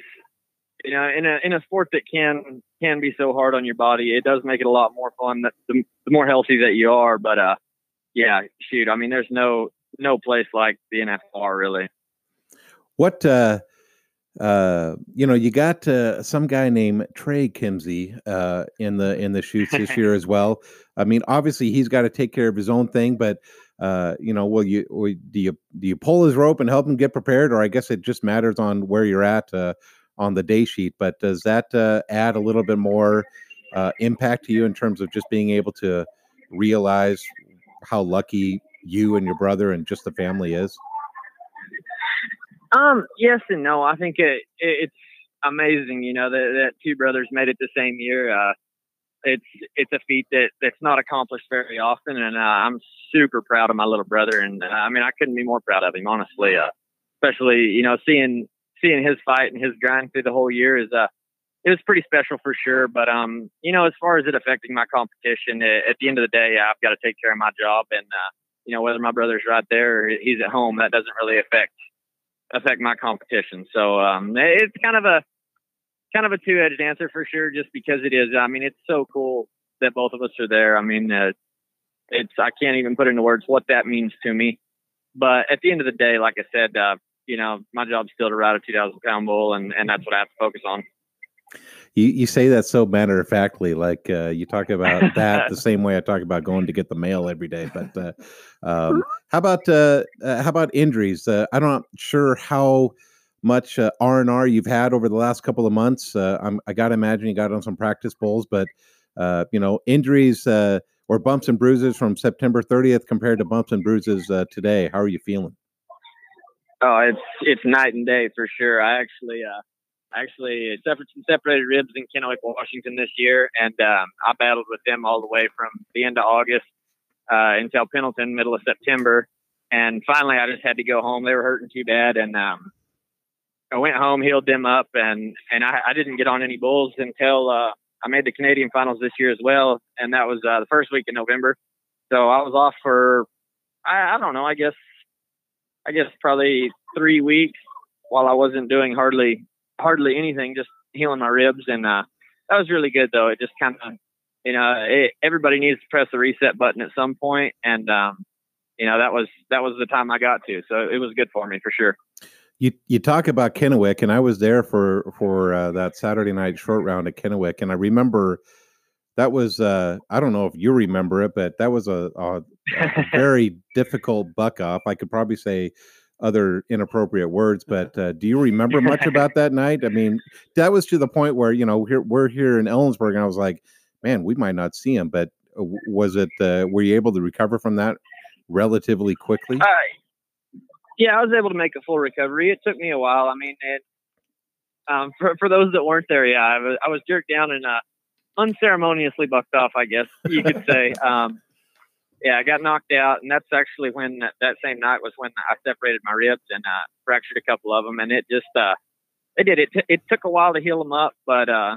you know, in a in a sport that can can be so hard on your body, it does make it a lot more fun. That the, the more healthy that you are, but uh, yeah, shoot, I mean, there's no no place like the NFR really. What uh uh you know you got uh, some guy named Trey Kimzey uh in the in the chutes this [LAUGHS] year as well. I mean obviously he's got to take care of his own thing but uh you know will you will, do you do you pull his rope and help him get prepared or I guess it just matters on where you're at uh on the day sheet but does that uh, add a little bit more uh impact to you in terms of just being able to realize how lucky you and your brother and just the family is? Um, yes and no. I think it, it it's amazing, you know, that, that two brothers made it the same year. Uh, it's it's a feat that that's not accomplished very often, and uh, I'm super proud of my little brother. And uh, I mean, I couldn't be more proud of him, honestly. Uh, especially you know seeing seeing his fight and his grind through the whole year is uh it was pretty special for sure. But um, you know, as far as it affecting my competition, at the end of the day, I've got to take care of my job, and uh, you know, whether my brother's right there or he's at home, that doesn't really affect affect my competition. So um, it's kind of a kind of a two edged answer for sure, just because it is. I mean, it's so cool that both of us are there. I mean, uh, it's I can't even put into words what that means to me. But at the end of the day, like I said, uh, you know, my job's still to ride a 2,000 pound bull, and, and that's what I have to focus on. You, you say that so matter of factly, like uh, you talk about [LAUGHS] that the same way I talk about going to get the mail every day. But uh, um, [LAUGHS] how about uh, uh how about injuries? Uh, I'm not sure how much uh, R and R you've had over the last couple of months. I'm, I got to imagine you got on some practice bulls, but you know injuries or bumps and bruises from September 30th compared to bumps and bruises today. How are you feeling? Oh, it's it's night and day for sure. I actually uh actually suffered some separated ribs in Kennewick, Washington this year, and um, I battled with them all the way from the end of August uh, until Pendleton, middle of September, and finally I just had to go home. They were hurting too bad, and um, I went home, healed them up, and and I, I didn't get on any bulls until uh, I made the Canadian finals this year as well, and that was uh, the first week in November. So I was off for I, I don't know, I guess I guess probably three weeks while I wasn't doing hardly hardly anything, just healing my ribs, and uh, that was really good though. It just kind of you know it, everybody needs to press the reset button at some point, and um, you know that was that was the time I got to, so it was good for me for sure. You you talk about Kennewick, and I was there for for uh, that Saturday night short round at Kennewick, and I remember that was uh, I don't know if you remember it, but that was a, a, a [LAUGHS] very difficult buck off. I could probably say other inappropriate words, but uh, do you remember much [LAUGHS] about that night? I mean, that was to the point where you know here we're here in Ellensburg, and I was like, man, we might not see him, but uh, was it? Uh, were you able to recover from that relatively quickly? Uh, yeah, I was able to make a full recovery. It took me a while. I mean, it, um, for for those that weren't there, yeah, I was, I was jerked down and uh, unceremoniously bucked off, I guess you could say. Um, yeah, I got knocked out, and that's actually when that, same night was when I separated my ribs and uh, fractured a couple of them, and it just uh, it did it. T- it took a while to heal them up, but uh,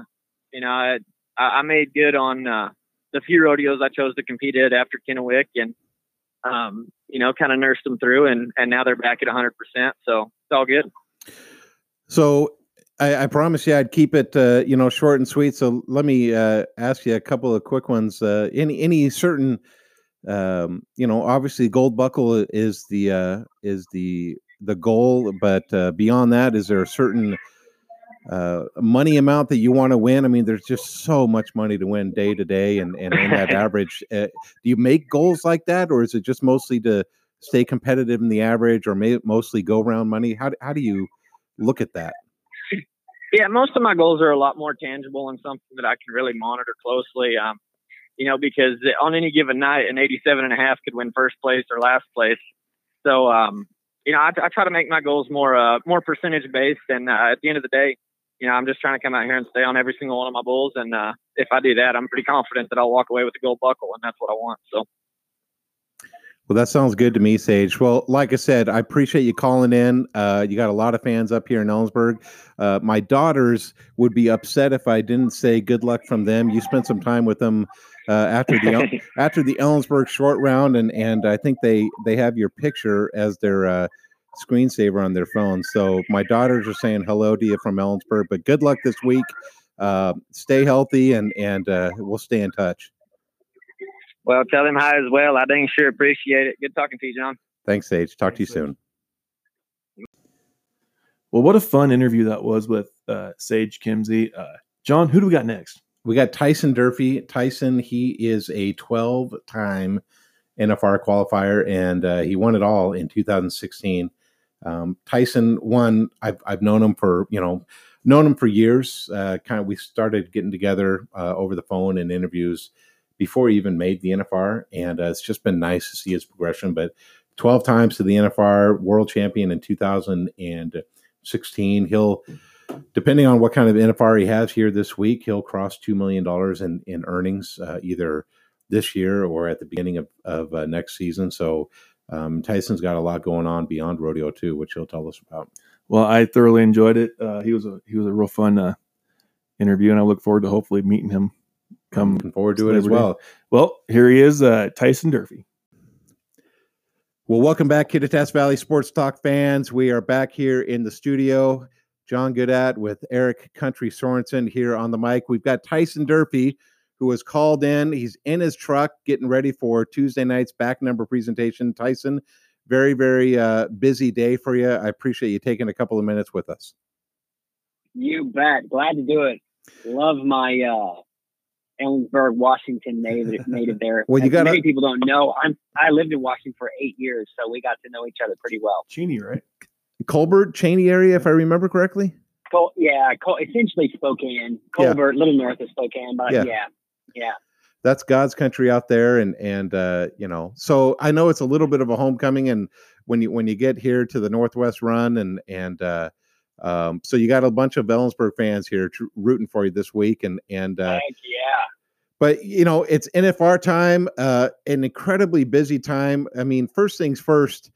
you know, I, I made good on uh, the few rodeos I chose to compete at after Kennewick, and um, you know, kind of nursed them through, and and now they're back at 100. percent So it's all good. So I, I promised you I'd keep it, uh, you know, short and sweet. So let me uh, ask you a couple of quick ones. Uh, any any certain, um, you know, obviously gold buckle is the uh, is the the goal, but uh, beyond that, is there a certain uh, money amount that you want to win? I mean, there's just so much money to win day to day, and and in that [LAUGHS] average, uh, do you make goals like that, or is it just mostly to stay competitive in the average, or may, mostly go around money? How how do you look at that? Yeah, most of my goals are a lot more tangible and something that I can really monitor closely. Um, you know, because on any given night, an 87 and a half could win first place or last place. So, um, you know, I, I, try to make my goals more, uh, more percentage based. And uh, at the end of the day, you know, I'm just trying to come out here and stay on every single one of my bulls. And uh, if I do that, I'm pretty confident that I'll walk away with a gold buckle, and that's what I want. So. Well, that sounds good to me, Sage. Well, like I said, I appreciate you calling in. Uh, you got a lot of fans up here in Ellensburg. Uh, my daughters would be upset if I didn't say good luck from them. You spent some time with them uh, after the [LAUGHS] after the Ellensburg short round, and and I think they they have your picture as their uh, screensaver on their phone. So my daughters are saying hello to you from Ellensburg. But good luck this week. Uh, stay healthy, and and uh, we'll stay in touch. Well, tell him hi as well. I dang sure appreciate it. Good talking to you, John. Thanks, Sage. Talk Thanks, to you soon. Well, what a fun interview that was with uh, Sage Kimzey. Uh, John, who do we got next? We got Tyson Durfee. Tyson, he is a 12 time NFR qualifier and uh, he won it all in 2016. Um, Tyson won. I've, I've known him for, you know, known him for years. Uh, kind of, we started getting together uh, over the phone and interviews before he even made the NFR, and uh, it's just been nice to see his progression. But 12 times to the NFR world champion in 2016. He'll depending on what kind of NFR he has here this week, he'll cross $2 million in, in earnings uh, either this year or at the beginning of, of uh, next season. So um, Tyson's got a lot going on beyond rodeo too, which he'll tell us about. Well, I thoroughly enjoyed it. Uh, he was a he was a real fun uh, interview, and I look forward to hopefully meeting him. Come looking forward to it as well. Well, here he is, uh, Tyson Durfee. Well, welcome back, Kittitas Valley Sports Talk fans. We are back here in the studio. John Gudat with Eric Country Sorensen here on the mic. We've got Tyson Durfee, who was called in. He's in his truck getting ready for Tuesday night's back number presentation. Tyson, very, very uh, busy day for you. I appreciate you taking a couple of minutes with us. You bet. Glad to do it. Love my uh, Ellensburg, Washington native, native there. [LAUGHS] well, you got many people don't know. I'm I lived in Washington for eight years, so we got to know each other pretty well. Cheney, right? Colbert, Cheney area, if I remember correctly. Col- yeah, Col- essentially Spokane, Colbert, yeah. little north of Spokane, but yeah. yeah, yeah. That's God's country out there, and and uh, you know, so I know it's a little bit of a homecoming, and when you when you get here to the Northwest Run, and and uh, um, so you got a bunch of Ellensburg fans here tr- rooting for you this week, and and uh, yeah. But you know, it's NFR time, uh, an incredibly busy time. I mean, first things first.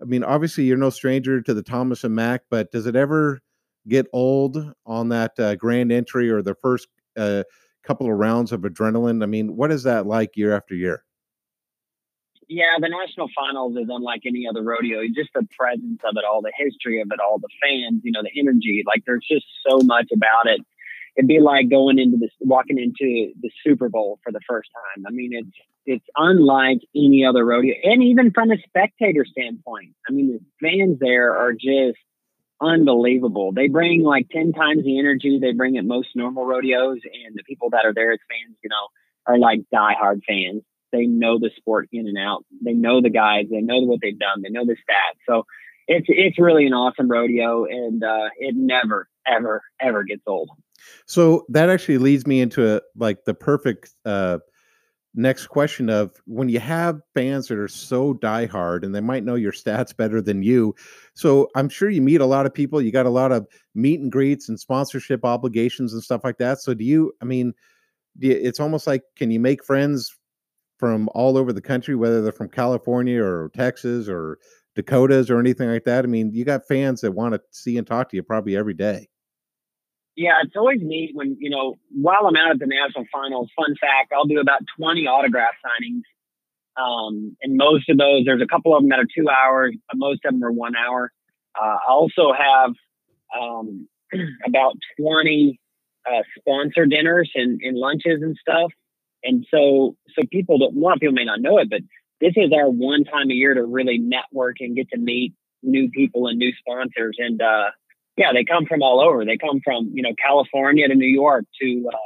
I mean, obviously you're no stranger to the Thomas and Mack, but does it ever get old on that uh, grand entry or the first uh, couple of rounds of adrenaline? I mean, what is that like year after year? Yeah, the national finals is unlike any other rodeo. Just the presence of it all, the history of it all, the fans, you know, the energy. Like there's just so much about it. It'd be like going into this, walking into the Super Bowl for the first time. I mean, it's it's unlike any other rodeo, and even from a spectator standpoint. I mean, the fans there are just unbelievable. They bring like ten times the energy they bring at most normal rodeos, and the people that are there as fans, you know, are like diehard fans they know the sport in and out. They know the guys. They know what they've done. They know the stats. So it's it's really an awesome rodeo, and uh, it never, ever, ever gets old. So that actually leads me into a, like the perfect uh, next question of when you have fans that are so diehard and they might know your stats better than you. So I'm sure you meet a lot of people. You got a lot of meet and greets and sponsorship obligations and stuff like that. So do you? I mean, it's almost like can you make friends from all over the country, whether they're from California or Texas or Dakotas or anything like that. I mean, you got fans that want to see and talk to you probably every day. Yeah, it's always neat when, you know, while I'm out at the national finals, fun fact, I'll do about 20 autograph signings. Um, and most of those, there's a couple of them that are two hours, but most of them are one hour. Uh, I also have um, [CLEARS THROAT] about 20 uh, sponsor dinners and, and lunches and stuff. And so, so people a lot of people may not know it, but this is our one time a year to really network and get to meet new people and new sponsors. And, uh, yeah, they come from all over. They come from, you know, California to New York to, uh,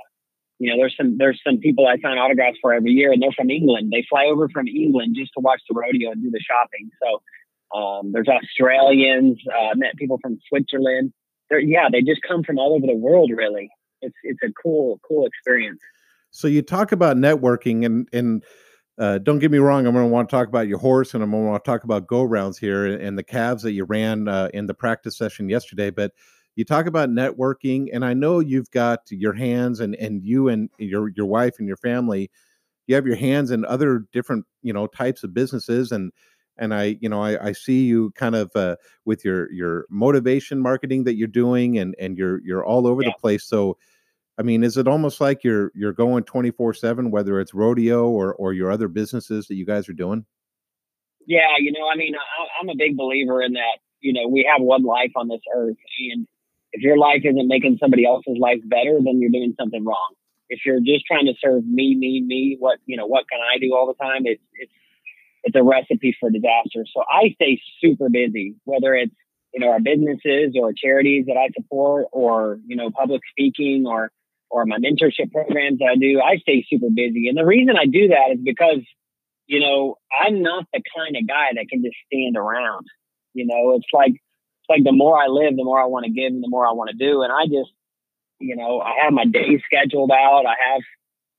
you know, there's some, there's some people I sign autographs for every year and they're from England. They fly over from England just to watch the rodeo and do the shopping. So, um, there's Australians, uh, met people from Switzerland. They're, yeah, they just come from all over the world, really. It's, it's a cool, cool experience. So you talk about networking, and and uh, don't get me wrong, I'm going to want to talk about your horse, and I'm going to want to talk about go rounds here and the calves that you ran uh, in the practice session yesterday. But you talk about networking, and I know you've got your hands, and and you and your your wife and your family, you have your hands in other different you know types of businesses, and and I, you know, I, I see you kind of uh, with your your motivation marketing that you're doing, and and you're you're all over yeah. the place. So I mean, is it almost like you're you're going 24/7 whether it's rodeo or or your other businesses that you guys are doing? Yeah, you know, I mean, I, I'm a big believer in that, you know, we have one life on this earth and if your life isn't making somebody else's life better, then you're doing something wrong. If you're just trying to serve me, me, me, what, you know, what can I do all the time? It's it's it's a recipe for disaster. So I stay super busy, whether it's you know our businesses or charities that I support, or you know public speaking, or or my mentorship programs that I do, I stay super busy. And the reason I do that is because, you know, I'm not the kind of guy that can just stand around. You know, it's like it's like the more I live, the more I want to give and the more I want to do. And I just, you know, I have my days scheduled out. I have,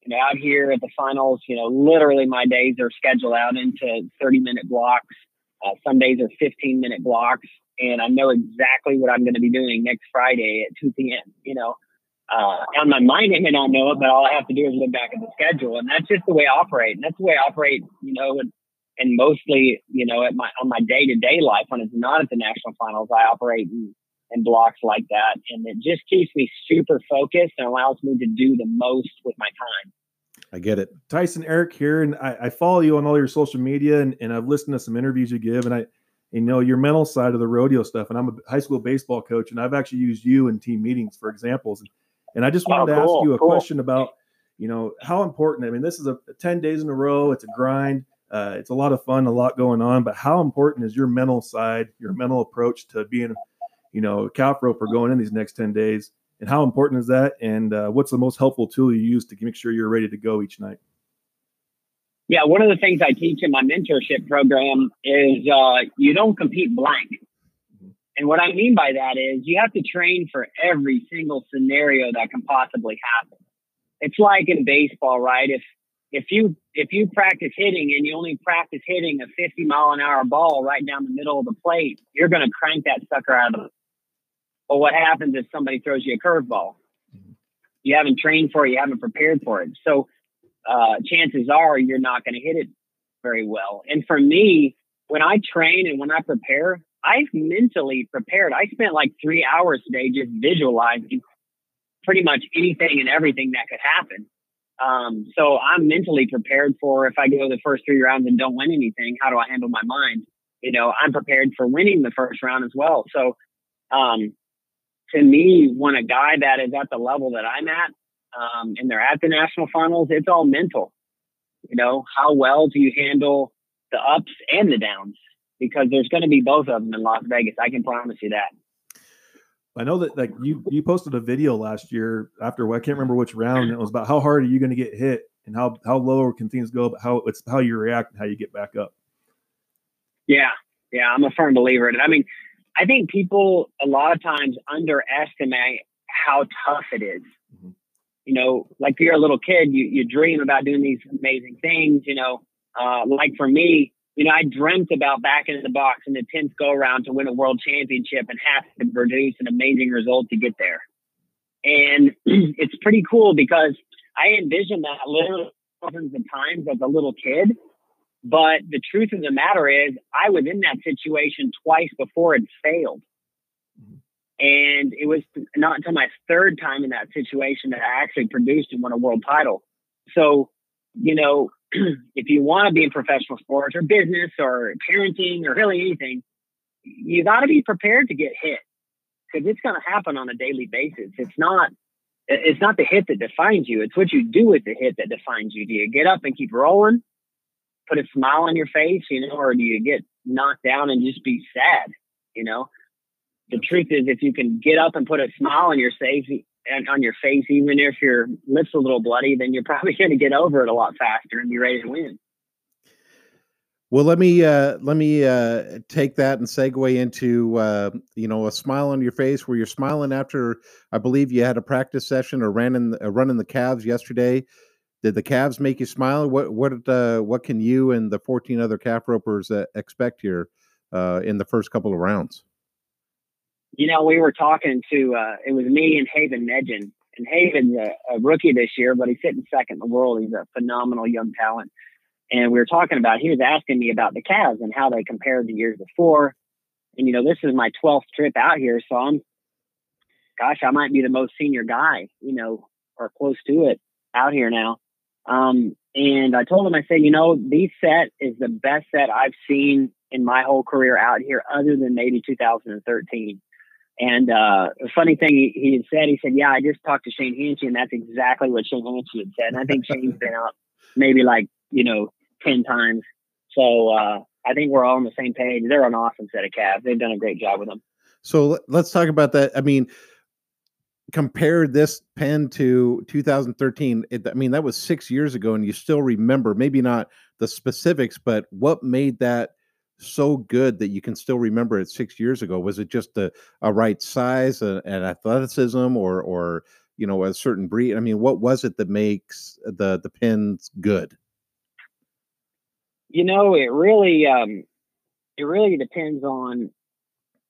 you know, out here at the finals, you know, literally my days are scheduled out into 30 minute blocks. Uh, some days are 15 minute blocks. and I know exactly what I'm going to be doing next Friday at 2 p.m. You know, uh, on my mind, I may not know it, but all I have to do is look back at the schedule, and that's just the way I operate. And that's the way I operate, you know, and, and mostly, you know, at my on my day to day life when it's not at the national finals, I operate in, in blocks like that, and it just keeps me super focused and allows me to do the most with my time. I get it. Tyson Eric here, and I, I follow you on all your social media, and, and I've listened to some interviews you give, and I, you know, your mental side of the rodeo stuff. And I'm a high school baseball coach, and I've actually used you in team meetings for examples. And, and I just wanted Oh, to cool, ask you a cool. question about, you know, how important. I mean, this is a, 10 days in a row. It's a grind. Uh, it's a lot of fun, a lot going on. But how important is your mental side, your mental approach to being, you know, a calf roper going in these next 10 days? And how important is that? And uh, what's the most helpful tool you use to make sure you're ready to go each night? Yeah, one of the things I teach in my mentorship program is uh, you don't compete blank. And what I mean by that is you have to train for every single scenario that can possibly happen. It's like in baseball, right? If if you if you practice hitting and you only practice hitting a 50 mile an hour ball right down the middle of the plate, you're going to crank that sucker out of the. But what happens if somebody throws you a curveball? You haven't trained for it, you haven't prepared for it. So uh, chances are you're not going to hit it very well. And for me, when I train and when I prepare, I've mentally prepared. I spent like three hours today just visualizing pretty much anything and everything that could happen. Um, so I'm mentally prepared for if I go the first three rounds and don't win anything, how do I handle my mind? You know, I'm prepared for winning the first round as well. So, um, to me, when a guy that is at the level that I'm at, um, and they're at the national finals, it's all mental. You know, how well do you handle the ups and the downs? Because there's going to be both of them in Las Vegas. I can promise you that. I know that like you you posted a video last year after I can't remember which round. It was about how hard are you going to get hit and how how low can things go, but how it's how you react and how you get back up. Yeah, yeah, I'm a firm believer in it. I mean, I think people a lot of times underestimate how tough it is. Mhm. You know, like you're a little kid, you you dream about doing these amazing things. You know, uh, like for me, you know, I dreamt about back in the box in the tenth go around to win a world championship and have to produce an amazing result to get there. And [CLEARS THROAT] it's pretty cool because I envisioned that literally thousands of times as a little kid. But the truth of the matter is, I was in that situation twice before it failed. And it was not until my third time in that situation that I actually produced and won a world title. So, you know, [CLEARS THROAT] if you want to be in professional sports or business or parenting or really anything, you got to be prepared to get hit because it's going to happen on a daily basis. It's not it's not the hit that defines you. It's what you do with the hit that defines you. Do you get up and keep rolling, put a smile on your face, you know, or do you get knocked down and just be sad? You know, the truth is, if you can get up and put a smile on your face, and on your face, even if your lips are a little bloody, then you're probably [LAUGHS] going to get over it a lot faster and be ready to win. Well, let me uh, let me uh, take that and segue into uh, you know a smile on your face where you're smiling after I believe you had a practice session or ran in uh, running the calves yesterday. Did the calves make you smile? What what uh, what can you and the 14 other calf ropers uh, expect here uh, in the first couple of rounds? You know, we were talking to uh, it was me and Haven Meged, and Haven's a, a rookie this year, but he's sitting second in the world. He's a phenomenal young talent. And we were talking about, he was asking me about the calves and how they compared to years before. And, you know, this is my 12th trip out here. So I'm, gosh, I might be the most senior guy, you know, or close to it out here now. Um, and I told him, I said, you know, this set is the best set I've seen in my whole career out here, other than maybe 2013. And uh, the funny thing he, he had said, he said, yeah, I just talked to Shane Hanchey, and that's exactly what Shane Hanchey had said. And I think Shane's been out maybe like, you know, 10 times. So uh, I think we're all on the same page. They're an awesome set of calves. They've done a great job with them. So let- let's talk about that. I mean, compare this pen to 2013. It, I mean, that was six years ago, and you still remember, maybe not the specifics, but what made that so good that you can still remember it six years ago? Was it just a, a right size, a, an athleticism, or or you know a certain breed? I mean, what was it that makes the the pins good? You know, it really, um, it really depends on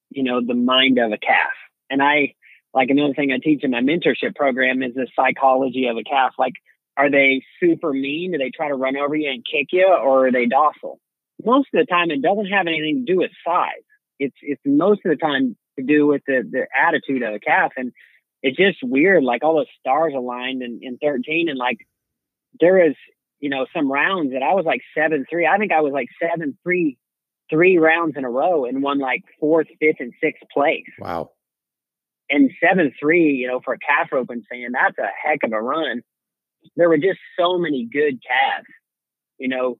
you know, the mind of a calf. And I, like another thing I teach in my mentorship program is the psychology of a calf. Like, are they super mean? Do they try to run over you and kick you, or are they docile? Most of the time, it doesn't have anything to do with size. It's it's most of the time to do with the the attitude of the calf, and it's just weird. Like all the stars aligned in, in 13, and like there is you know some rounds that I was like seven three. I think I was like seven three three rounds in a row and won like fourth, fifth, and sixth place. Wow. And seven three, you know, for a calf roping fan, that's a heck of a run. There were just so many good calves. You know,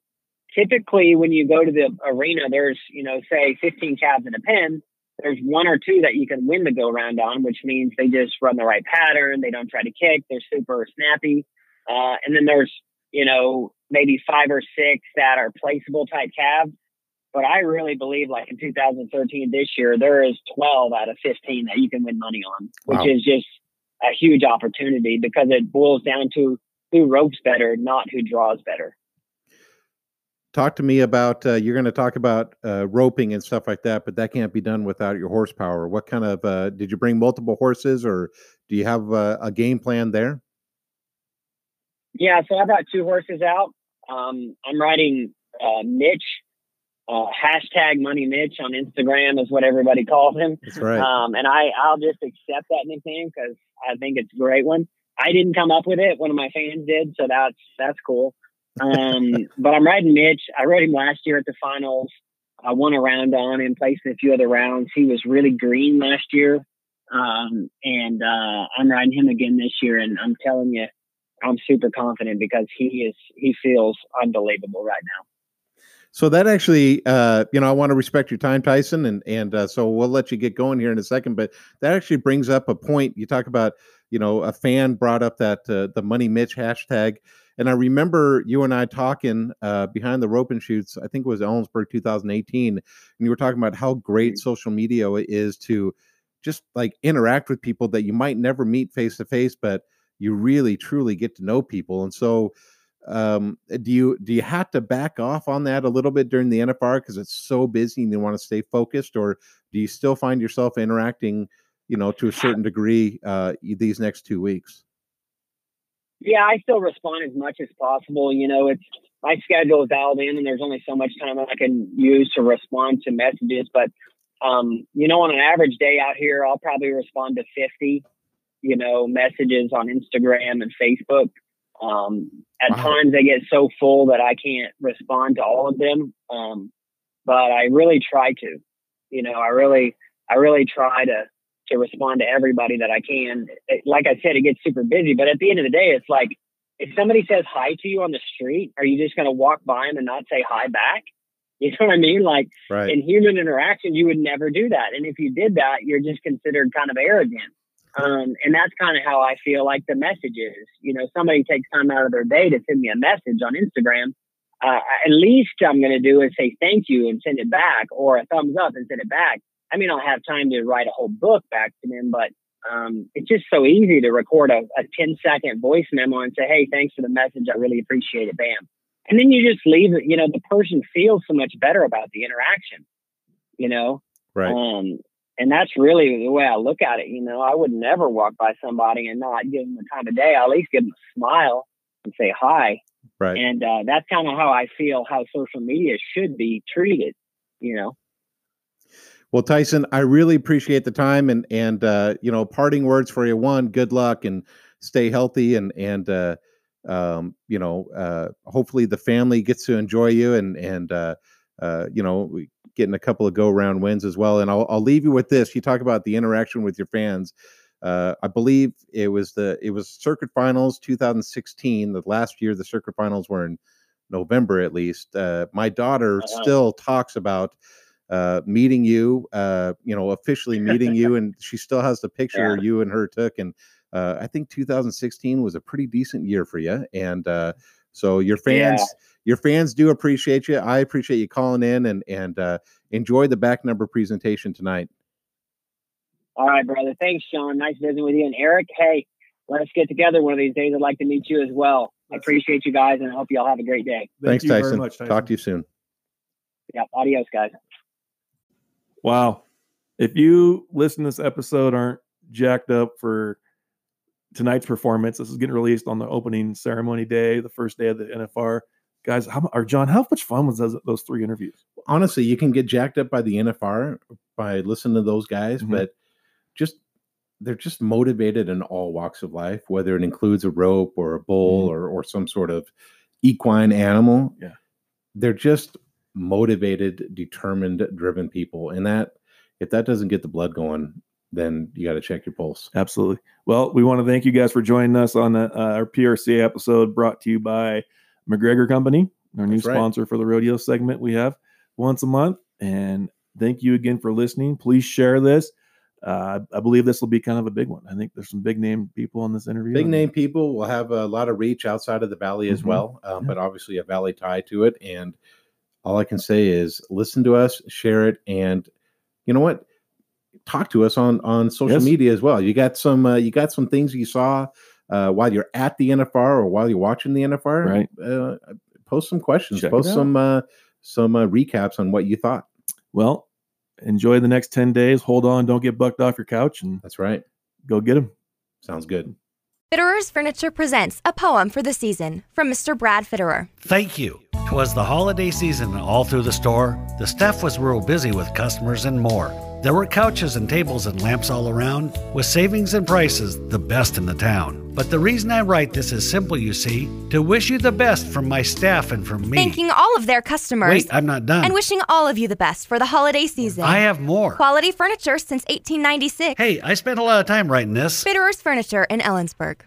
typically when you go to the arena, there's, you know, say 15 calves in a pen. There's one or two that you can win the go round on, which means they just run the right pattern. They don't try to kick. They're super snappy. Uh, and then there's, you know, maybe five or six that are placeable type calves but I really believe, like in 2013, this year, there is 12 out of 15 that you can win money on, which wow. is just a huge opportunity because it boils down to who ropes better, not who draws better. Talk to me about uh, you're going to talk about uh, roping and stuff like that, but that can't be done without your horsepower. What kind of uh, did you bring multiple horses, or do you have a, a game plan there? Yeah, so I've got two horses out. Um, I'm riding uh, Mitch uh, hashtag Money Mitch on Instagram is what everybody calls him. That's right. Um, and I I'll just accept that nickname because I think it's a great one. I didn't come up with it; one of my fans did, so that's that's cool. Um, but I'm riding Mitch. I rode him last year at the finals. I won a round on him, placed in a few other rounds. He was really green last year, um, and uh, I'm riding him again this year. And I'm telling you, I'm super confident because he is he feels unbelievable right now. So that actually, uh, you know, I want to respect your time, Tyson, and and uh, so we'll let you get going here in a second. But that actually brings up a point. You talk about, you know, a fan brought up that uh, the Money Mitch hashtag, and I remember you and I talking uh, behind the rope and chutes. I think it was Ellensburg 2018, and you were talking about how great mm-hmm. social media is to just like interact with people that you might never meet face to face, but you really truly get to know people, and so um, do you do you have to back off on that a little bit during the NFR because it's so busy and you want to stay focused, or do you still find yourself interacting, you know, to a certain degree uh, these next two weeks? Yeah, I still respond as much as possible. You know, it's my schedule is dialed in, and there's only so much time I can use to respond to messages. But um, you know, on an average day out here, I'll probably respond to 50, you know, messages on Instagram and Facebook. Um, at wow. times I get so full that I can't respond to all of them. Um, but I really try to, you know, I really, I really try to, to respond to everybody that I can. It, like I said, it gets super busy, but at the end of the day, it's like, if somebody says hi to you on the street, are you just going to walk by them and not say hi back? [LAUGHS] You know what I mean? Like right. in human interaction, you would never do that. And if you did that, you're just considered kind of arrogant. Um, and that's kind of how I feel like the message is. You know, somebody takes time out of their day to send me a message on Instagram. Uh, at least I'm going to do is say thank you and send it back, or a thumbs up and send it back. I mean, I'll have time to write a whole book back to them, but um, it's just so easy to record a, a 10 second voice memo and say, hey, thanks for the message. I really appreciate it. Bam. And then you just leave it. You know, the person feels so much better about the interaction, you know? Right. Um, and that's really the way I look at it. You know, I would never walk by somebody and not give them the time of day. I at least give them a smile and say hi. Right. And uh, that's kind of how I feel how social media should be treated. You know. Well, Tyson, I really appreciate the time and and uh, you know, parting words for you. One, good luck and stay healthy and and uh, um, you know, uh, hopefully the family gets to enjoy you and and uh, uh, you know, getting a couple of go round wins as well. And I'll, I'll leave you with this. You talk about the interaction with your fans. Uh, I believe it was the it was circuit finals 2016. The last year the circuit finals were in November at least. Uh, my daughter uh-huh. still talks about uh, meeting you, uh, you know, officially meeting [LAUGHS] you, and she still has the picture yeah. you and her took. And uh, I think 2016 was a pretty decent year for you. And uh, so your fans, yeah. your fans do appreciate you. I appreciate you calling in and and uh, enjoy the back number presentation tonight. All right, brother. Thanks, Sean. Nice visiting with you. And Eric, hey, let us get together one of these days. I'd like to meet you as well. I appreciate you guys, and I hope you all have a great day. Thank Thanks, Tyson. Much, Tyson. Talk to you soon. Yeah. Adios, guys. Wow. if you listen to this episode aren't jacked up for tonight's performance, this is getting released on the opening ceremony day, the first day of the NFR. Guys, how or John, how much fun was those, those three interviews? honestly, you can get jacked up by the NFR by listening to those guys, Mhm. but just they're just motivated in all walks of life, whether it includes a rope or a bull Mhm. or or some sort of equine animal. Yeah. They're just motivated, determined, driven people. And that if that doesn't get the blood going, then you got to check your pulse. Absolutely. Well, we want to thank you guys for joining us on uh, our PRCA episode brought to you by McGregor Company, our new right. sponsor for the rodeo segment we have once a month. And thank you again for listening. Please share this. Uh, I believe this will be kind of a big one. I think there's some big name people in this interview. Big name people will have a lot of reach outside of the valley as Mhm. well, um, Yeah. but obviously a valley tie to it. And all I can say is listen to us, share it, and you know what? Talk to us on on social Yes. media as well. You got some uh, you got some things you saw uh, while you're at the NFR or while you're watching the NFR. Right. Uh, post some questions. Check post some uh, some uh, recaps on what you thought. Well, enjoy the next 10 days. Hold on. Don't get bucked off your couch and That's right. go get them. Sounds good. Fitterer's Furniture presents a poem for the season from Mr. Brad Fitterer. Thank you. 'Twas the holiday season and all through the store. The staff was real busy with customers and more. There were couches and tables and lamps all around, with savings and prices the best in the town. But the reason I write this is simple, you see, to wish you the best from my staff and from me. Thanking all of their customers Wait, I'm not done. and wishing all of you the best for the holiday season. I have more. Quality furniture since 1896. Hey, I spent a lot of time writing this. Fitterer's Furniture in Ellensburg.